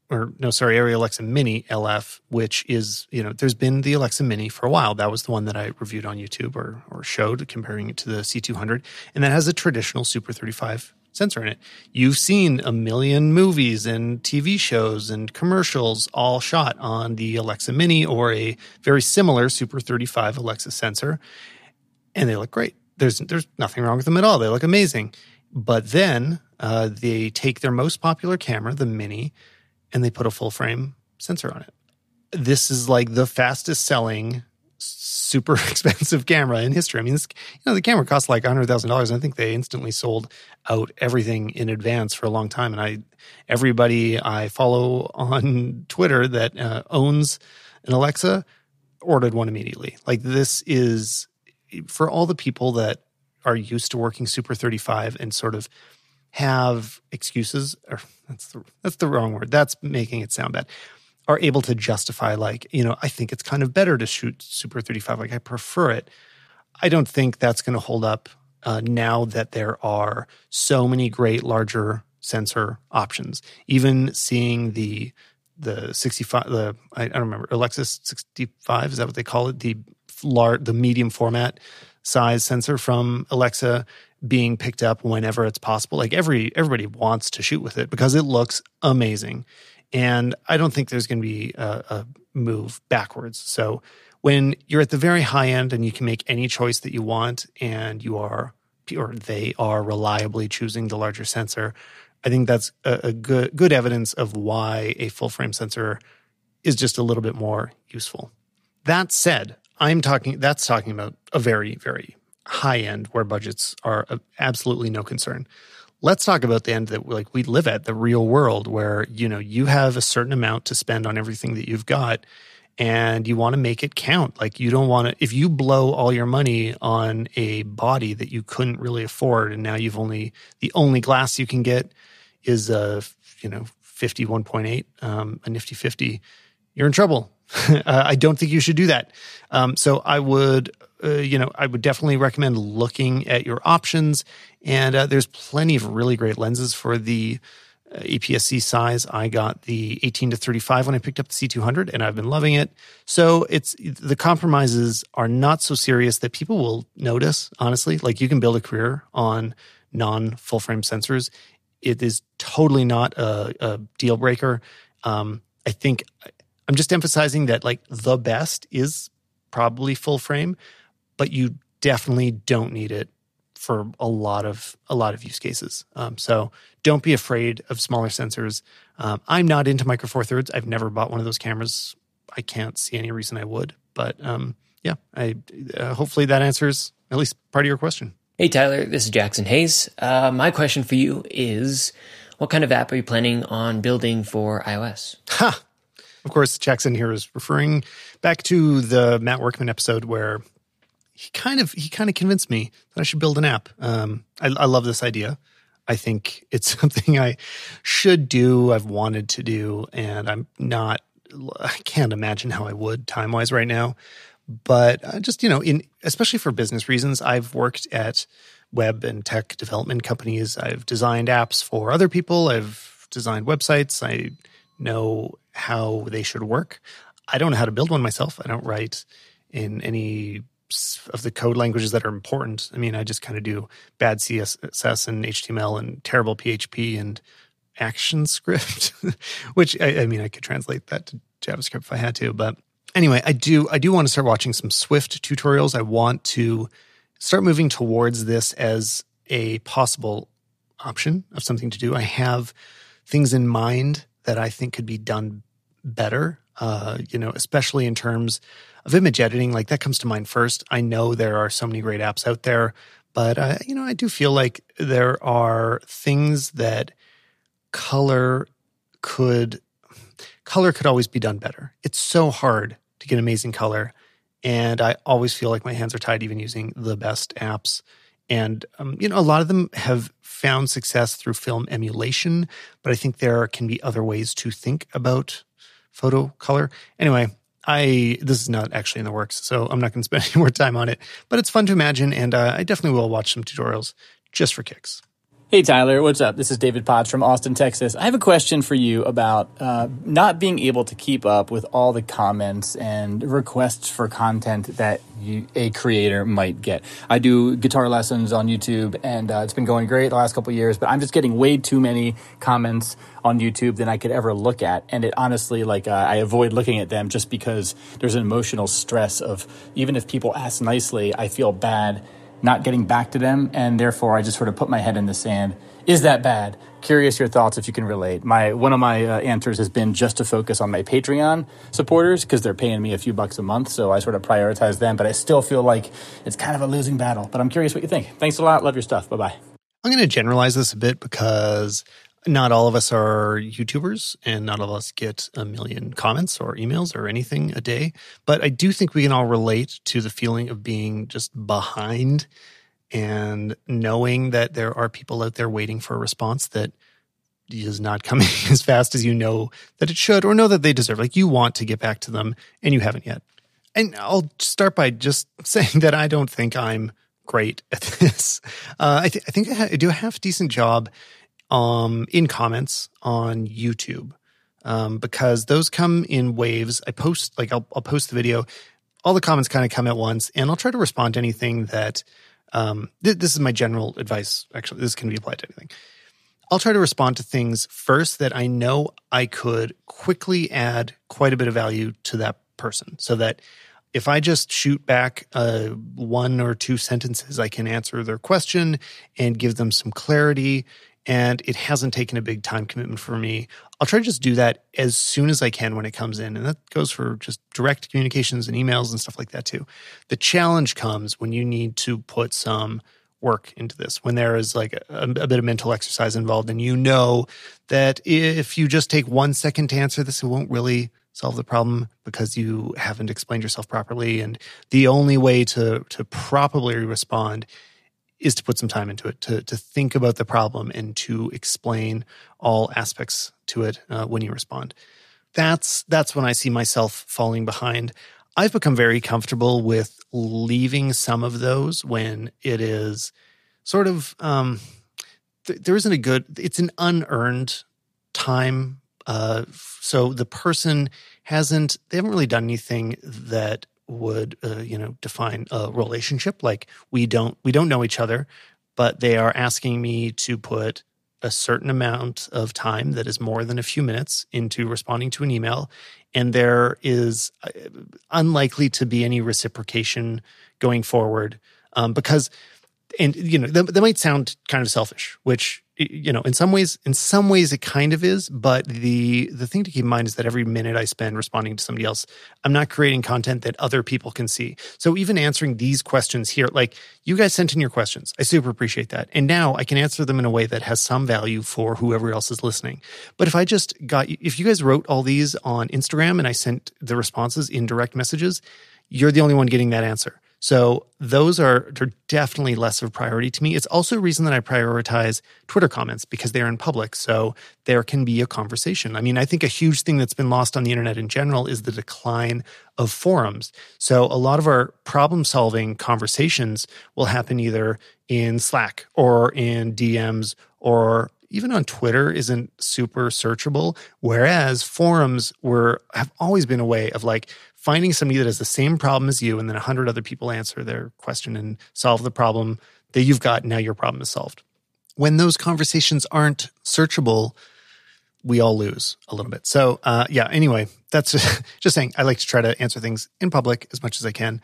or no, sorry, Arri Alexa Mini LF, which is, you know, there's been the Alexa Mini for a while. That was the one that I reviewed on YouTube or, or showed comparing it to the C200. And that has a traditional Super 35 sensor in it. You've seen a million movies and TV shows and commercials all shot on the Alexa Mini or a very similar Super 35 Alexa sensor, and they look great. There's there's nothing wrong with them at all. They look amazing. But then uh, they take their most popular camera, the Mini, and they put a full frame sensor on it. This is like the fastest selling super expensive camera in history. I mean, this, you know, the camera cost like hundred thousand dollars. I think they instantly sold out everything in advance for a long time. And I, everybody I follow on Twitter that uh, owns an Alexa ordered one immediately. Like this is for all the people that are used to working Super 35 and sort of have excuses or that's the that's the wrong word. That's making it sound bad are able to justify like you know i think it's kind of better to shoot super 35 like i prefer it. I don't think that's going to hold up uh, now that there are so many great larger sensor options. Even seeing the the 65 the i, don't remember alexis 65 is that what they call it? The large the medium format size sensor from alexa being picked up whenever it's possible. Like every everybody wants to shoot with it because it looks amazing and I don't think there's going to be a, a move backwards. So when you're at the very high end and you can make any choice that you want and you are or they are reliably choosing the larger sensor, I think that's a, a, good good evidence of why a full frame sensor is just a little bit more useful. That said, I'm talking that's talking about a very very high end where budgets are absolutely no concern let's talk about the end that like we live at the real world where you know you have a certain amount to spend on everything that you've got and you want to make it count. Like you don't want to if you blow all your money on a body that you couldn't really afford and now you've only the only glass you can get is a you know 51.8 um, a nifty 50 you're in trouble. Uh, i don't think you should do that. Um, so i would uh, you know, I would definitely recommend looking at your options. And uh, there's plenty of really great lenses for the uh, APS-C size. I got the 18 to 35 when I picked up the C200, and I've been loving it. So it's the compromises are not so serious that people will notice. Honestly, like you can build a career on non full frame sensors. It is totally not a, a deal breaker. Um, I think I'm just emphasizing that like the best is probably full frame, but you definitely don't need it for a lot of a lot of use cases. Um, so don't be afraid of smaller sensors. Um, I'm not into micro four thirds. I've never bought one of those cameras. I can't see any reason I would. But um, yeah, I uh, hopefully that answers at least part of your question. Hey Tyler, this is Jackson Hayes. Uh, my question for you is, what kind of app are you planning on building for iOS? Ha! Of course, Jackson here is referring back to the Matt Workman episode where he kind of he kind of convinced me that I should build an app. Um, I, I love this idea. I think it's something I should do. I've wanted to do, and I'm not. I can't imagine how I would time wise right now. But uh, just you know, in especially for business reasons, I've worked at web and tech development companies. I've designed apps for other people. I've designed websites. I know how they should work. I don't know how to build one myself. I don't write in any of the code languages that are important. I mean, I just kind of do bad CSS and HTML and terrible PHP and ActionScript, which I, I, mean, I could translate that to JavaScript if I had to. But anyway, I do I do want to start watching some Swift tutorials. I want to start moving towards this as a possible option of something to do. I have things in mind that I think could be done better. Uh, you know, especially in terms of image editing, like that comes to mind first. I know there are so many great apps out there, but uh, you know, I do feel like there are things that color could color could always be done better. It's so hard to get amazing color, and I always feel like my hands are tied even using the best apps. And, um, you know, a lot of them have found success through film emulation, but I think there can be other ways to think about photo color. Anyway, I this is not actually in the works, so I'm not going to spend any more time on it. But it's fun to imagine, and uh, I definitely will watch some tutorials just for kicks. Hey Tyler, what's up? This is David Potts from Austin, Texas. I have a question for you about uh, not being able to keep up with all the comments and requests for content that you, a creator might get. I do guitar lessons on YouTube, and uh, it's been going great the last couple years. But I'm just getting way too many comments on YouTube than I could ever look at, and it honestly, like, uh, I avoid looking at them just because there's an emotional stress of even if people ask nicely, I feel bad not getting back to them, and therefore I just sort of put my head in the sand. Is that bad? Curious your thoughts if you can relate. My one of my uh, answers has been just to focus on my Patreon supporters because they're paying me a few bucks a month, so I sort of prioritize them. But I still feel like it's kind of a losing battle. But I'm curious what you think. Thanks a lot. Love your stuff. Bye bye. I'm going to generalize this a bit because not all of us are YouTubers and not all of us get a million comments or emails or anything a day. But I do think we can all relate to the feeling of being just behind and knowing that there are people out there waiting for a response that is not coming as fast as you know that it should or know that they deserve. Like you want to get back to them and you haven't yet. And I'll start by just saying that I don't think I'm great at this. Uh, I, th- I think I, ha- I do a half decent job um, in comments on YouTube um, because those come in waves. I post like I'll, I'll post the video, all the comments kind of come at once, and I'll try to respond to anything that. Um, th- this is my general advice. Actually, this can be applied to anything. I'll try to respond to things first that I know I could quickly add quite a bit of value to that person, so that if I just shoot back uh, one or two sentences, I can answer their question and give them some clarity and it hasn't taken a big time commitment for me. I'll try to just do that as soon as I can when it comes in. And that goes for just direct communications and emails and stuff like that too. The challenge comes when you need to put some work into this, when there is like a, a bit of mental exercise involved, and you know that if you just take one second to answer this, it won't really solve the problem because you haven't explained yourself properly. And the only way to to properly respond is to put some time into it, to, to think about the problem and to explain all aspects to it uh, when you respond. That's, that's when I see myself falling behind. I've become very comfortable with leaving some of those when it is sort of, um, th- there isn't a good, it's an unearned time. Uh, so the person hasn't, they haven't really done anything that would uh, you know define a relationship. Like we don't we don't know each other but they are asking me to put a certain amount of time that is more than a few minutes into responding to an email. And there is uh, unlikely to be any reciprocation going forward um, because and you know that, that might sound kind of selfish which you know in some ways in some ways it kind of is but the the thing to keep in mind is that every minute i spend responding to somebody else i'm not creating content that other people can see. So even answering these questions here like you guys sent in your questions. I super appreciate that. And now i can answer them in a way that has some value for whoever else is listening. But if i just got if you guys wrote all these on instagram and i sent the responses in direct messages you're the only one getting that answer so those are, are definitely less of a priority to me. It's also a reason that I prioritize Twitter comments because they're in public. So there can be a conversation. I mean, I think a huge thing that's been lost on the internet in general is the decline of forums. So a lot of our problem solving conversations will happen either in Slack or in DMs or even on Twitter isn't super searchable. Whereas forums were have always been a way of like finding somebody that has the same problem as you and then a hundred other people answer their question and solve the problem that you've got. Now your problem is solved. When those conversations aren't searchable, we all lose a little bit. So, uh, yeah, anyway, that's just, just saying I like to try to answer things in public as much as I can.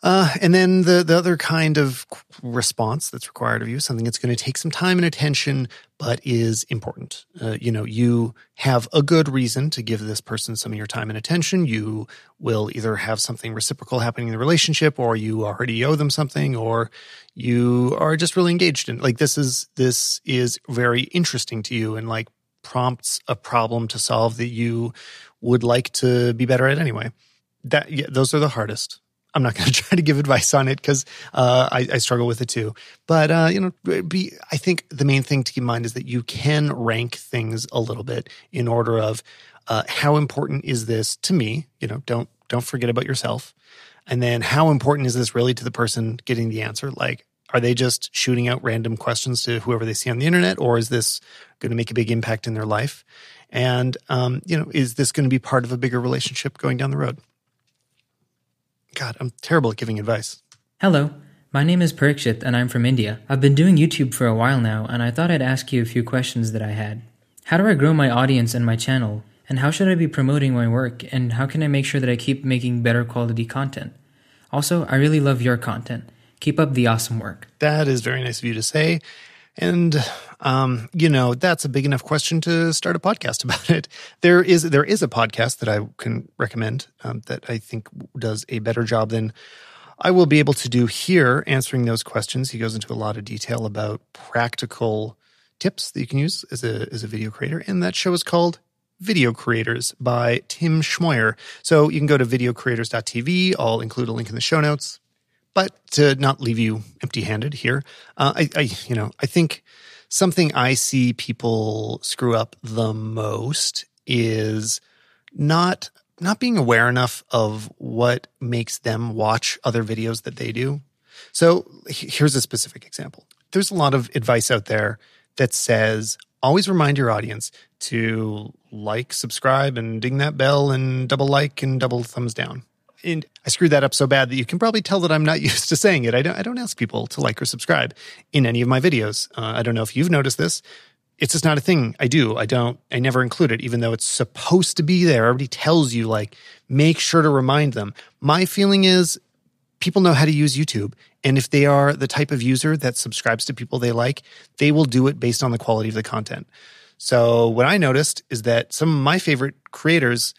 Uh, and then the, the other kind of response that's required of you, something that's going to take some time and attention, but is important. Uh, you know, you have a good reason to give this person some of your time and attention. You will either have something reciprocal happening in the relationship, or you already owe them something, or you are just really engaged in. Like this is this is very interesting to you, and like prompts a problem to solve that you would like to be better at anyway. That yeah, those are the hardest I'm not going to try to give advice on it because uh, I, I, struggle with it too. But uh, you know, be I think the main thing to keep in mind is that you can rank things a little bit in order of uh, how important is this to me. You know, don't don't forget about yourself. And then how important is this really to the person getting the answer? Like, are they just shooting out random questions to whoever they see on the internet, or is this going to make a big impact in their life? And um, you know, is this going to be part of a bigger relationship going down the road? God, I'm terrible at giving advice. Hello, my name is Parikshit, and I'm from India. I've been doing YouTube for a while now, and I thought I'd ask you a few questions that I had. How do I grow my audience and my channel? And how should I be promoting my work? And how can I make sure that I keep making better quality content? Also, I really love your content. Keep up the awesome work. That is very nice of you to say. And um, you know, that's a big enough question to start a podcast about it. There is there is a podcast that I can recommend um, that I think does a better job than I will be able to do here answering those questions. He goes into a lot of detail about practical tips that you can use as a as a video creator, and that show is called Video Creators by Tim Schmoyer. So you can go to videocreators.tv. I'll include a link in the show notes. But to not leave you empty handed here, uh, I, I, you know, I think something I see people screw up the most is not not being aware enough of what makes them watch other videos that they do. So here's a specific example. There's a lot of advice out there that says always remind your audience to like, subscribe, and ding that bell and double like and double thumbs down and I screwed that up so bad that you can probably tell that I'm not used to saying it. I don't, I don't ask people to like or subscribe in any of my videos. Uh, I don't know if you've noticed this. It's just not a thing I do. I don't, I never include it, even though it's supposed to be there. Everybody tells you, like, make sure to remind them. My feeling is people know how to use YouTube. And if they are the type of user that subscribes to people they like, they will do it based on the quality of the content. So what I noticed is that some of my favorite creators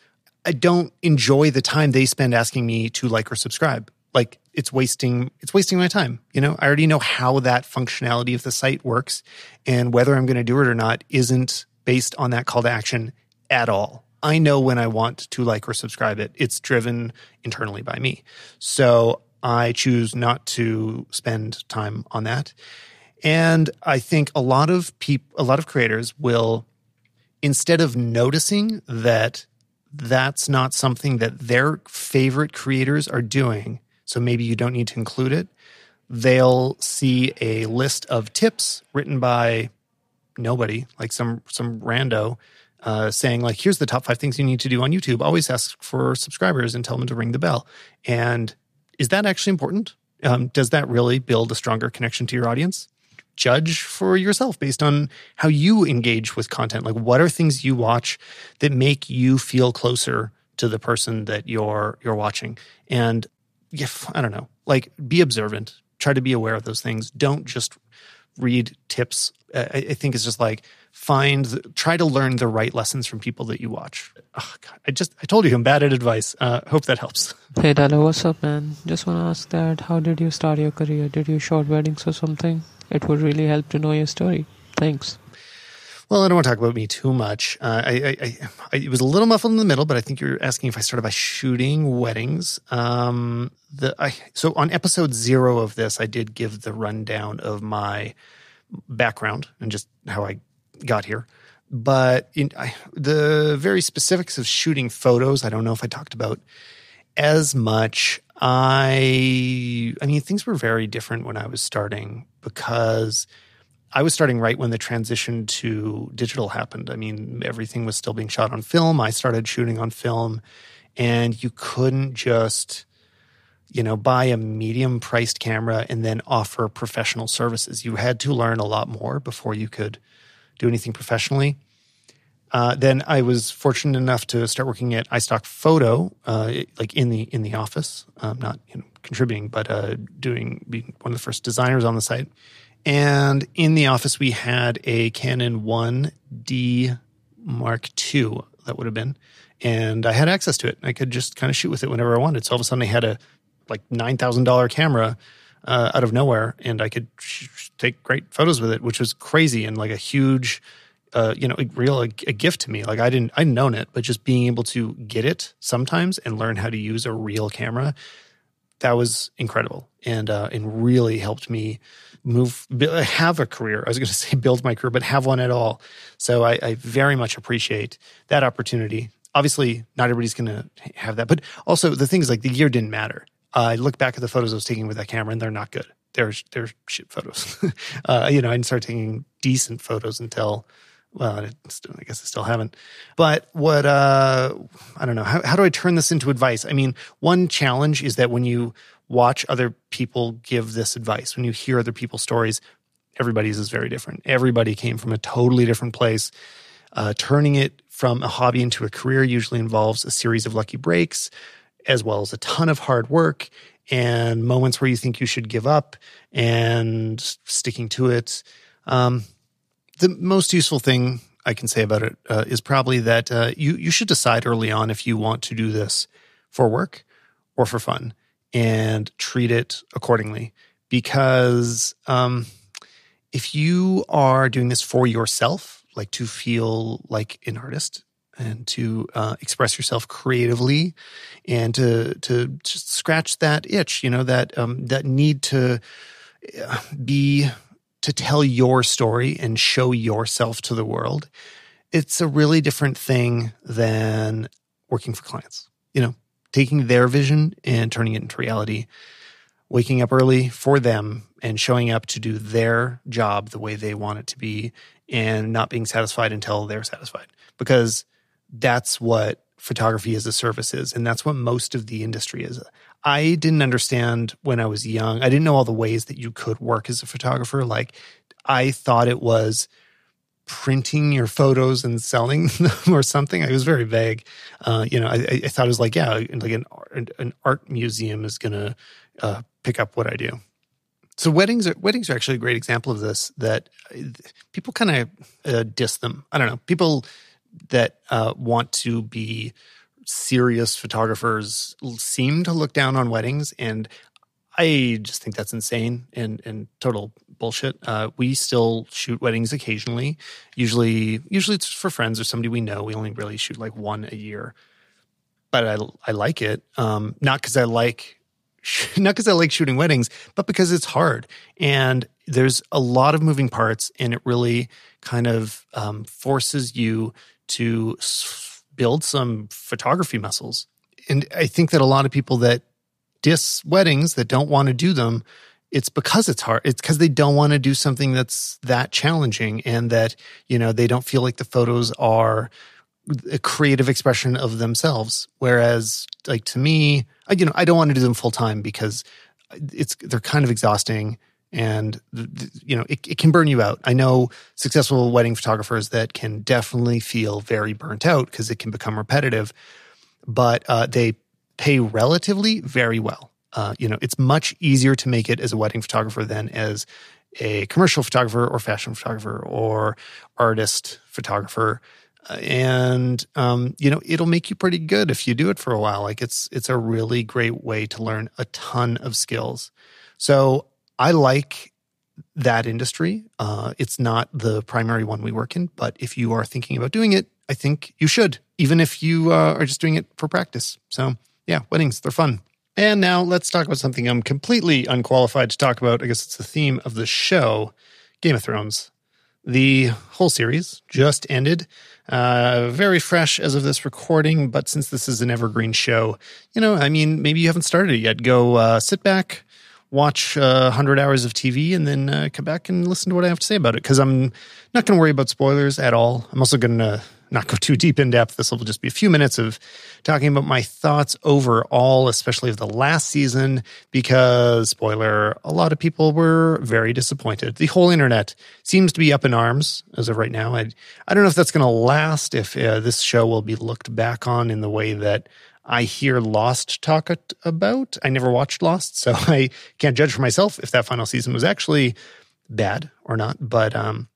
I don't enjoy the time they spend asking me to like or subscribe. Like it's wasting it's wasting my time. You know, I already know how that functionality of the site works and whether I'm going to do it or not isn't based on that call to action at all. I know when I want to like or subscribe it. It's driven internally by me. So I choose not to spend time on that. And I think a lot of people a lot of creators will instead of noticing that that's not something that their favorite creators are doing, so maybe you don't need to include it, they'll see a list of tips written by nobody, like some some rando, uh, saying like, "Here's the top five things you need to do on YouTube. Always ask for subscribers and tell them to ring the bell." And is that actually important? Um, does that really build a stronger connection to your audience? Judge for yourself based on how you engage with content. Like, what are things you watch that make you feel closer to the person that you're you're watching? And if I don't know, like, be observant. Try to be aware of those things. Don't just read tips. I, I think it's just like find, try to learn the right lessons from people that you watch. Oh, God, I just, I told you I'm bad at advice. Uh, hope that helps. Hey, Dalo, what's up, man? Just want to ask that how did you start your career? Did you short weddings or something? It would really help to know your story. Thanks. Well, I don't want to talk about me too much. Uh, I, I, I, it was a little muffled in the middle, but I think you're asking if I started by shooting weddings. Um, the I, so on episode zero of this, I did give the rundown of my background and just how I got here. But in I, the very specifics of shooting photos, I don't know if I talked about as much. I, I mean, things were very different when I was starting because I was starting right when the transition to digital happened. I mean, everything was still being shot on film. I started shooting on film, and you couldn't just, you know, buy a medium priced camera and then offer professional services. You had to learn a lot more before you could do anything professionally. Uh, then I was fortunate enough to start working at iStock Photo, uh, like in the in the office, um, not you know, contributing, but uh, doing being one of the first designers on the site. And in the office, we had a Canon 1D Mark II, that would have been. And I had access to it. I could just kind of shoot with it whenever I wanted. So all of a sudden, I had a like $9,000 camera uh, out of nowhere, and I could sh- take great photos with it, which was crazy and like a huge, uh, you know, a real a, a, gift to me. Like I didn't, I'd known it, but just being able to get it sometimes and learn how to use a real camera that was incredible and uh, and really helped me move have a career. I was going to say build my career, but have one at all. So I, I very much appreciate that opportunity. Obviously, not everybody's going to have that, but also the things like the year didn't matter. I look back at the photos I was taking with that camera, and they're not good. They're they're shit photos. uh, you know, I didn't start taking decent photos until well, I, I guess I still haven't. But what, uh, I don't know, how, how do I turn this into advice? I mean, one challenge is that when you watch other people give this advice, when you hear other people's stories, everybody's is very different. Everybody came from a totally different place. Uh, turning it from a hobby into a career usually involves a series of lucky breaks, as well as a ton of hard work and moments where you think you should give up and sticking to it. Um, the most useful thing I can say about it uh, is probably that uh, you you should decide early on if you want to do this for work or for fun, and treat it accordingly. Because um, if you are doing this for yourself, like to feel like an artist and to uh, express yourself creatively, and to to just scratch that itch, you know that um, that need to uh, be to tell your story and show yourself to the world, it's a really different thing than working for clients. You know, taking their vision and turning it into reality, waking up early for them and showing up to do their job the way they want it to be and not being satisfied until they're satisfied because that's what photography as a service is and that's what most of the industry is I didn't understand when I was young. I didn't know all the ways that you could work as a photographer. Like I thought it was printing your photos and selling them or something. I was very vague. Uh, you know, I, I, thought it was like, yeah, like an, an art museum is going to uh, pick up what I do. So weddings are weddings are actually a great example of this. That uh, people kind of uh, diss them. I don't know. People that uh, want to be serious photographers seem to look down on weddings and I just think that's insane and and total bullshit. Uh, we still shoot weddings occasionally. Usually, usually it's for friends or somebody we know. We only really shoot like one a year, but I I like it. Um, not because I like not because I like shooting weddings, but because it's hard and there's a lot of moving parts, and it really kind of um, forces you to build some photography muscles. And I think that a lot of people that diss weddings that don't want to do them, it's because it's hard. It's because they don't want to do something that's that challenging and that, you know, they don't feel like the photos are a creative expression of themselves. Whereas, like to me, I, you know, I don't want to do them full time because it's they're kind of exhausting and you know it, it can burn you out. I know successful wedding photographers that can definitely feel very burnt out because it can become repetitive but uh, they pay relatively very well. Uh, you know it's much easier to make it as a wedding photographer than as a commercial photographer or fashion photographer or artist photographer. And um, you know it'll make you pretty good if you do it for a while. Like it's it's a really great way to learn a ton of skills. So I like that industry. Uh, it's not the primary one we work in, but if you are thinking about doing it, I think you should, even if you uh, are just doing it for practice. So, yeah, weddings, they're fun. And now let's talk about something I'm completely unqualified to talk about. I guess it's the theme of the show Game of Thrones. The whole series just ended. Uh, very fresh as of this recording, but since this is an evergreen show, you know, I mean, maybe you haven't started it yet. Go uh, sit back, watch uh, 100 hours of TV and then uh, come back and listen to what I have to say about it because I'm not going to worry about spoilers at all. I'm also going to not go too deep in depth. This will just be a few minutes of talking about my thoughts overall, especially of the last season, because, spoiler, a lot of people were very disappointed. The whole internet seems to be up in arms as of right now. I, I don't know if that's going to last, if uh, this show will be looked back on in the way that I hear Lost talk about. I never watched Lost, so I can't judge for myself if that final season was actually bad or not. But um,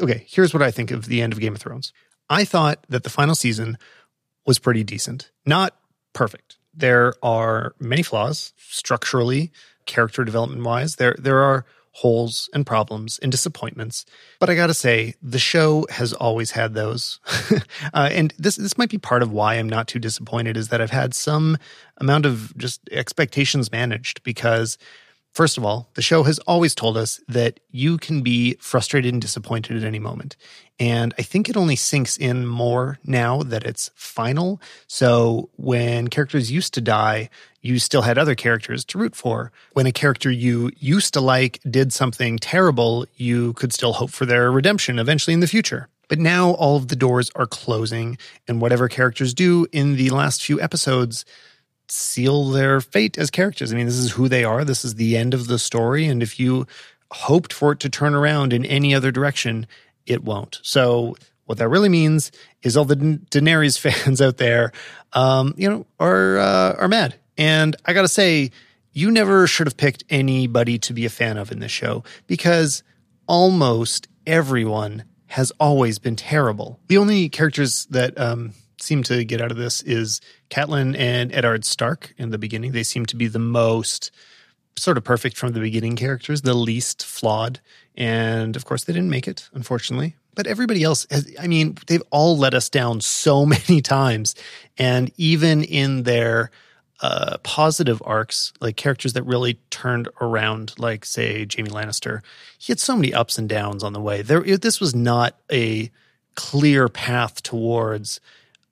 okay, here's what I think of the end of Game of Thrones. I thought that the final season was pretty decent, not perfect. There are many flaws structurally, character development wise. There there are holes and problems and disappointments. But I gotta say, the show has always had those. uh, and this, this might be part of why I'm not too disappointed is that I've had some amount of just expectations managed because First of all, the show has always told us that you can be frustrated and disappointed at any moment. And I think it only sinks in more now that it's final. So when characters used to die, you still had other characters to root for. When a character you used to like did something terrible, you could still hope for their redemption eventually in the future. But now all of the doors are closing, and whatever characters do in the last few episodes seal their fate as characters. I mean, this is who they are. This is the end of the story. And if you hoped for it to turn around in any other direction, it won't. So what that really means is all the Daenerys fans out there, um, you know, are uh, are mad. And I got to say, you never should have picked anybody to be a fan of in this show because almost everyone has always been terrible. The only characters that um, seem to get out of this is Catelyn and Eddard Stark in the beginning. They seem to be the most sort of perfect from the beginning characters, the least flawed. And of course, they didn't make it, unfortunately. But everybody else, has, I mean, they've all let us down so many times. And even in their uh, positive arcs, like characters that really turned around, like, say, Jaime Lannister, he had so many ups and downs on the way. There, this was not a clear path towards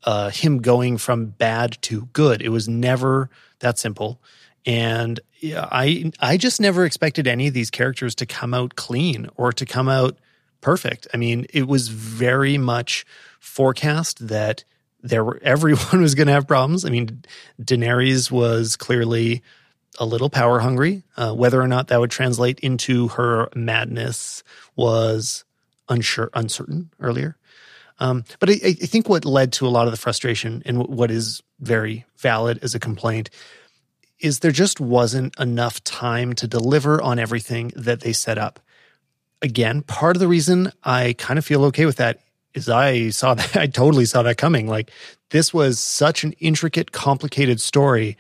uh, him going from bad to good. It was never that simple. And I I just never expected any of these characters to come out clean or to come out perfect. I mean, it was very much forecast that there were everyone was going to have problems. I mean, Daenerys was clearly a little power hungry. Uh, whether or not that would translate into her madness was unsure, uncertain earlier. Um, but I, I, think what led to a lot of the frustration and what is very valid as a complaint is there just wasn't enough time to deliver on everything that they set up. Again, part of the reason I kind of feel okay with that is I saw that, I totally saw that coming. Like, this was such an intricate, complicated story.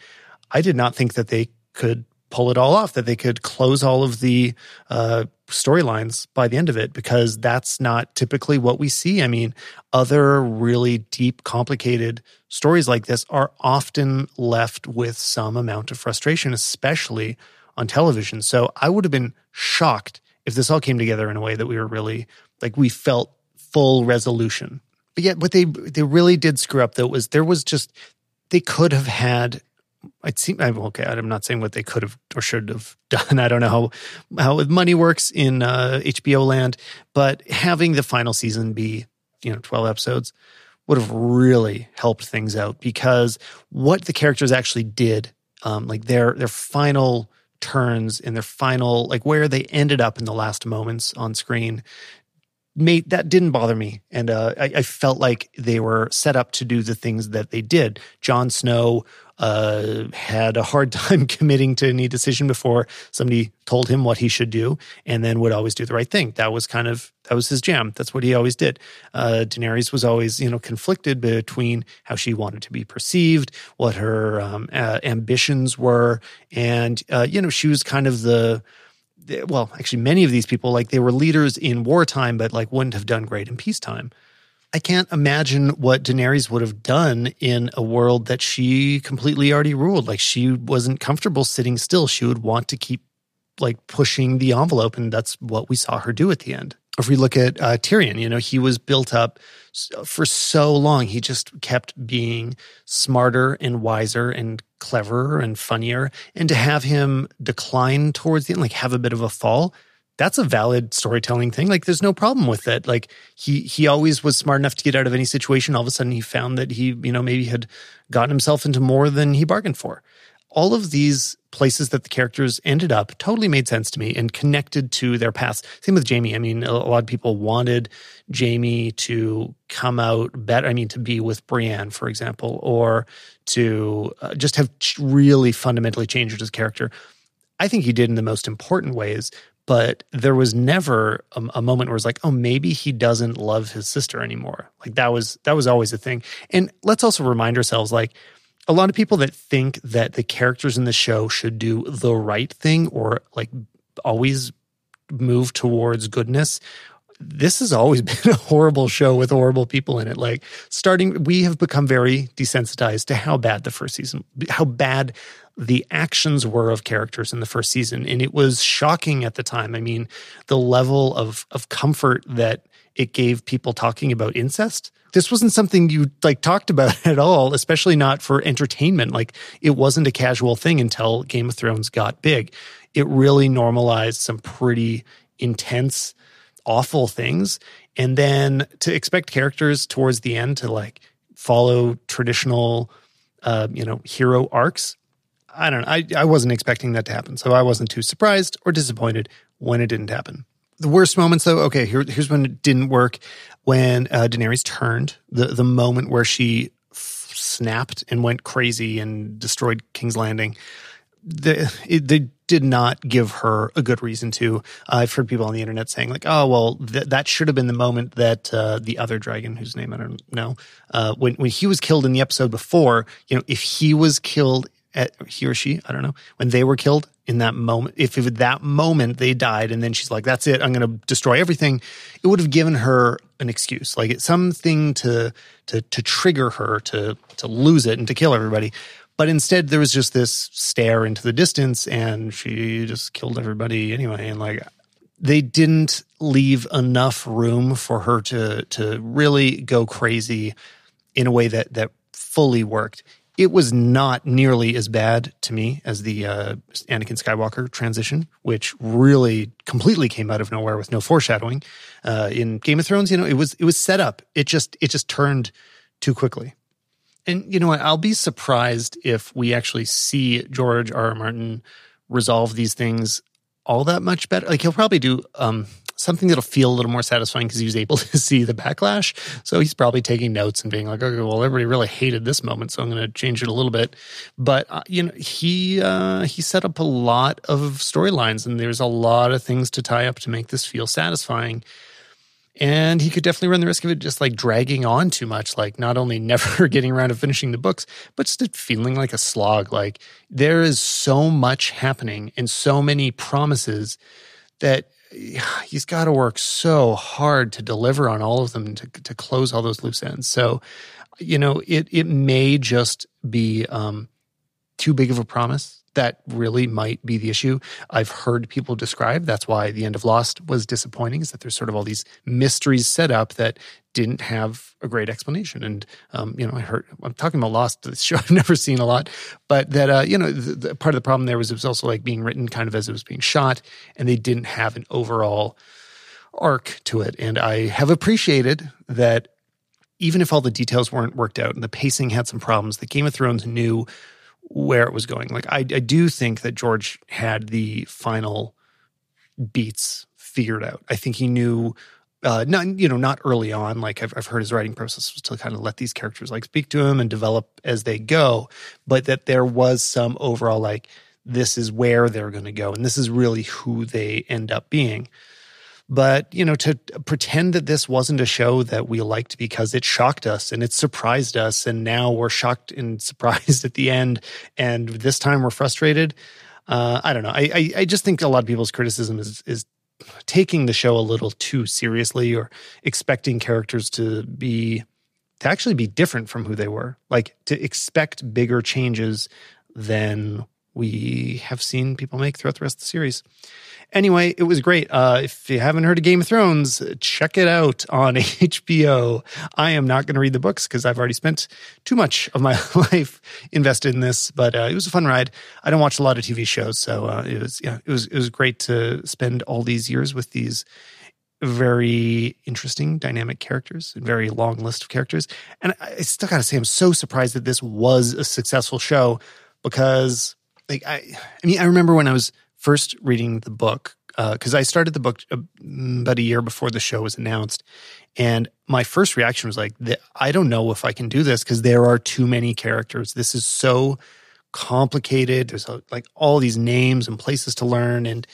I did not think that they could pull it all off, that they could close all of the uh, storylines by the end of it, because that's not typically what we see. I mean, other really deep, complicated stories like this are often left with some amount of frustration, especially on television. So I would have been shocked if this all came together in a way that we were really like we felt full resolution. But yet, what they they really did screw up though was there was just they could have had it seemed okay. I'm not saying what they could have or should have done. I don't know how how money works in uh, HBO land, but having the final season be you know 12 episodes would have really helped things out because what the characters actually did, um, like their their final turns and their final like where they ended up in the last moments on screen made that didn't bother me and uh, I, I, felt like they were set up to do the things that they did Jon Snow uh, had a hard time committing to any decision before somebody told him what he should do, and then would always do the right thing. That was kind of that was his jam. That's what he always did. Uh, Daenerys was always you know conflicted between how she wanted to be perceived, what her um, uh, ambitions were, and uh, you know she was kind of the well, actually, many of these people like they were leaders in wartime, but like wouldn't have done great in peacetime. I can't imagine what Daenerys would have done in a world that she completely already ruled. Like she wasn't comfortable sitting still. She would want to keep like pushing the envelope, and that's what we saw her do at the end. If we look at uh, Tyrion, you know, he was built up for so long. He just kept being smarter and wiser and cleverer and funnier. And to have him decline towards the end, like have a bit of a fall, that's a valid storytelling thing. Like there's no problem with it. Like he he always was smart enough to get out of any situation. All of a sudden he found that he, you know, maybe had gotten himself into more than he bargained for. All of these places that the characters ended up totally made sense to me and connected to their past. Same with Jaime. I mean, a lot of people wanted Jaime to come out better. I mean, to be with Brienne, for example, or to uh, just have really fundamentally changed his character. I think he did in the most important ways, but there was never a, a, moment where it's like, oh, maybe he doesn't love his sister anymore. Like that was that was always a thing. And let's also remind ourselves, like a lot of people that think that the characters in the show should do the right thing or like always move towards goodness this has always been a horrible show with horrible people in it. Like starting, we have become very desensitized to how bad the first season, how bad the actions were of characters in the first season. And it was shocking at the time. I mean, the level of, of comfort that it gave people talking about incest. This wasn't something you like talked about at all, especially not for entertainment. Like it wasn't a casual thing until Game of Thrones got big. It really normalized some pretty intense awful things and then to expect characters towards the end to like follow traditional uh, you know hero arcs i don't know. I, I wasn't expecting that to happen so i wasn't too surprised or disappointed when it didn't happen. The worst moments though okay here, here's when it didn't work. When uh, daenerys turned the, the moment where she f- snapped and went crazy and destroyed king's landing the, it, they did not give her a good reason to. Uh, I've heard people on the internet saying like, "Oh, well, th- that should have been the moment that uh, the other dragon, whose name I don't know, uh, when when he was killed in the episode before, you know, if he was killed at he or she, I don't know, when they were killed in that moment, if at that moment they died, and then she's like, "That's it, I'm going to destroy everything," it would have given her an excuse, like it's something to to to trigger her to to lose it and to kill everybody. But instead, there was just this stare into the distance, and she just killed everybody anyway. And like, they didn't leave enough room for her to to really go crazy in a way that that fully worked. It was not nearly as bad to me as the uh, Anakin Skywalker transition, which really completely came out of nowhere with no foreshadowing. Uh, in Game of Thrones, you know, it was it was set up. It just it just turned too quickly. And you know what? I'll be surprised if we actually see George R. R. Martin resolve these things all that much better. Like he'll probably do um, something that'll feel a little more satisfying because he was able to see the backlash. So he's probably taking notes and being like, okay, well, everybody really hated this moment, so I'm going to change it a little bit. But uh, you know, he uh, he set up a lot of storylines, and there's a lot of things to tie up to make this feel satisfying. And he could definitely run the risk of it just like dragging on too much, like not only never getting around to finishing the books, but just feeling like a slog. Like there is so much happening and so many promises that he's got to work so hard to deliver on all of them to, to close all those loose ends. So, you know, it, it may just be um, too big of a promise that really might be the issue. I've heard people describe that's why the end of Lost was disappointing, is that there's sort of all these mysteries set up that didn't have a great explanation. And, um, you know, I heard, I'm talking about Lost, this show I've never seen a lot, but that, uh, you know, the, the, part of the problem there was it was also like being written kind of as it was being shot, and they didn't have an overall arc to it. And I have appreciated that even if all the details weren't worked out and the pacing had some problems, that Game of Thrones knew where it was going. Like I, I do think that George had the final beats figured out. I think he knew uh, not you know not early on like I've, I've heard his writing process was to kind of let these characters like speak to him and develop as they go but that there was some overall like this is where they're going to go and this is really who they end up being but, you know, to pretend that this wasn't a show that we liked because it shocked us and it surprised us. And now we're shocked and surprised at the end. And this time we're frustrated. Uh, I don't know. I, I, I just think a lot of people's criticism is, is taking the show a little too seriously or expecting characters to be to actually be different from who they were like to expect bigger changes than we have seen people make throughout the rest of the series Anyway, it was great. Uh, if you haven't heard of Game of Thrones, check it out on HBO. I am not going to read the books because I've already spent too much of my life invested in this, but uh, it was a fun ride. I don't watch a lot of TV shows, so uh, it was yeah, it was it was great to spend all these years with these very interesting, dynamic characters, and very long list of characters. And I still got to say, I'm so surprised that this was a successful show because, like, I, I mean, I remember when I was first reading the book because uh, I started the book uh, about a year before the show was announced, and my first reaction was like, "I don't know if I can do this because there are too many characters. This is so complicated. There's like all these names and places to learn, and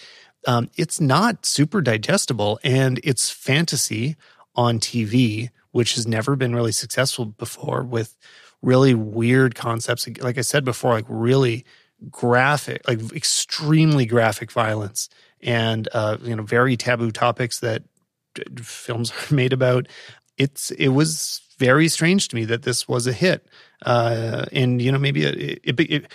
um, it's not super digestible. And it's fantasy on TV, which has never been really successful before with really weird concepts. Like I said before, like really." Graphic, like extremely graphic violence and uh, you know very taboo topics that films are made about. It's it was very strange to me that this was a hit, uh, and you know maybe it, it, it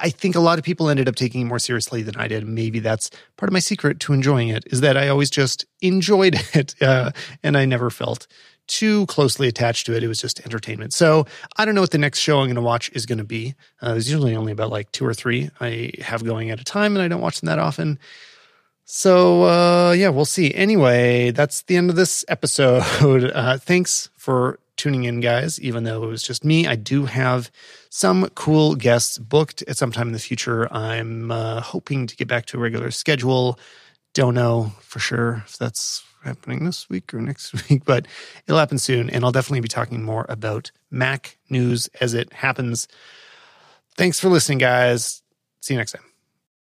I think a lot of people ended up taking it more seriously than I did. Maybe that's part of my secret to enjoying it is that I always just enjoyed it, uh, and I never felt too closely attached to it. It was just entertainment. So I don't know what the next show I'm going to watch is going to be. Uh, there's usually only about like two or three I have going at a time, and I don't watch them that often. So uh, yeah, we'll see. Anyway, that's the end of this episode. Uh, thanks for tuning in, guys. Even though it was just me, I do have some cool guests booked at some time in the future. I'm uh, hoping to get back to a regular schedule. Don't know for sure if that's happening this week or next week, but it'll happen soon. And I'll definitely be talking more about Mac news as it happens. Thanks for listening, guys. See you next time.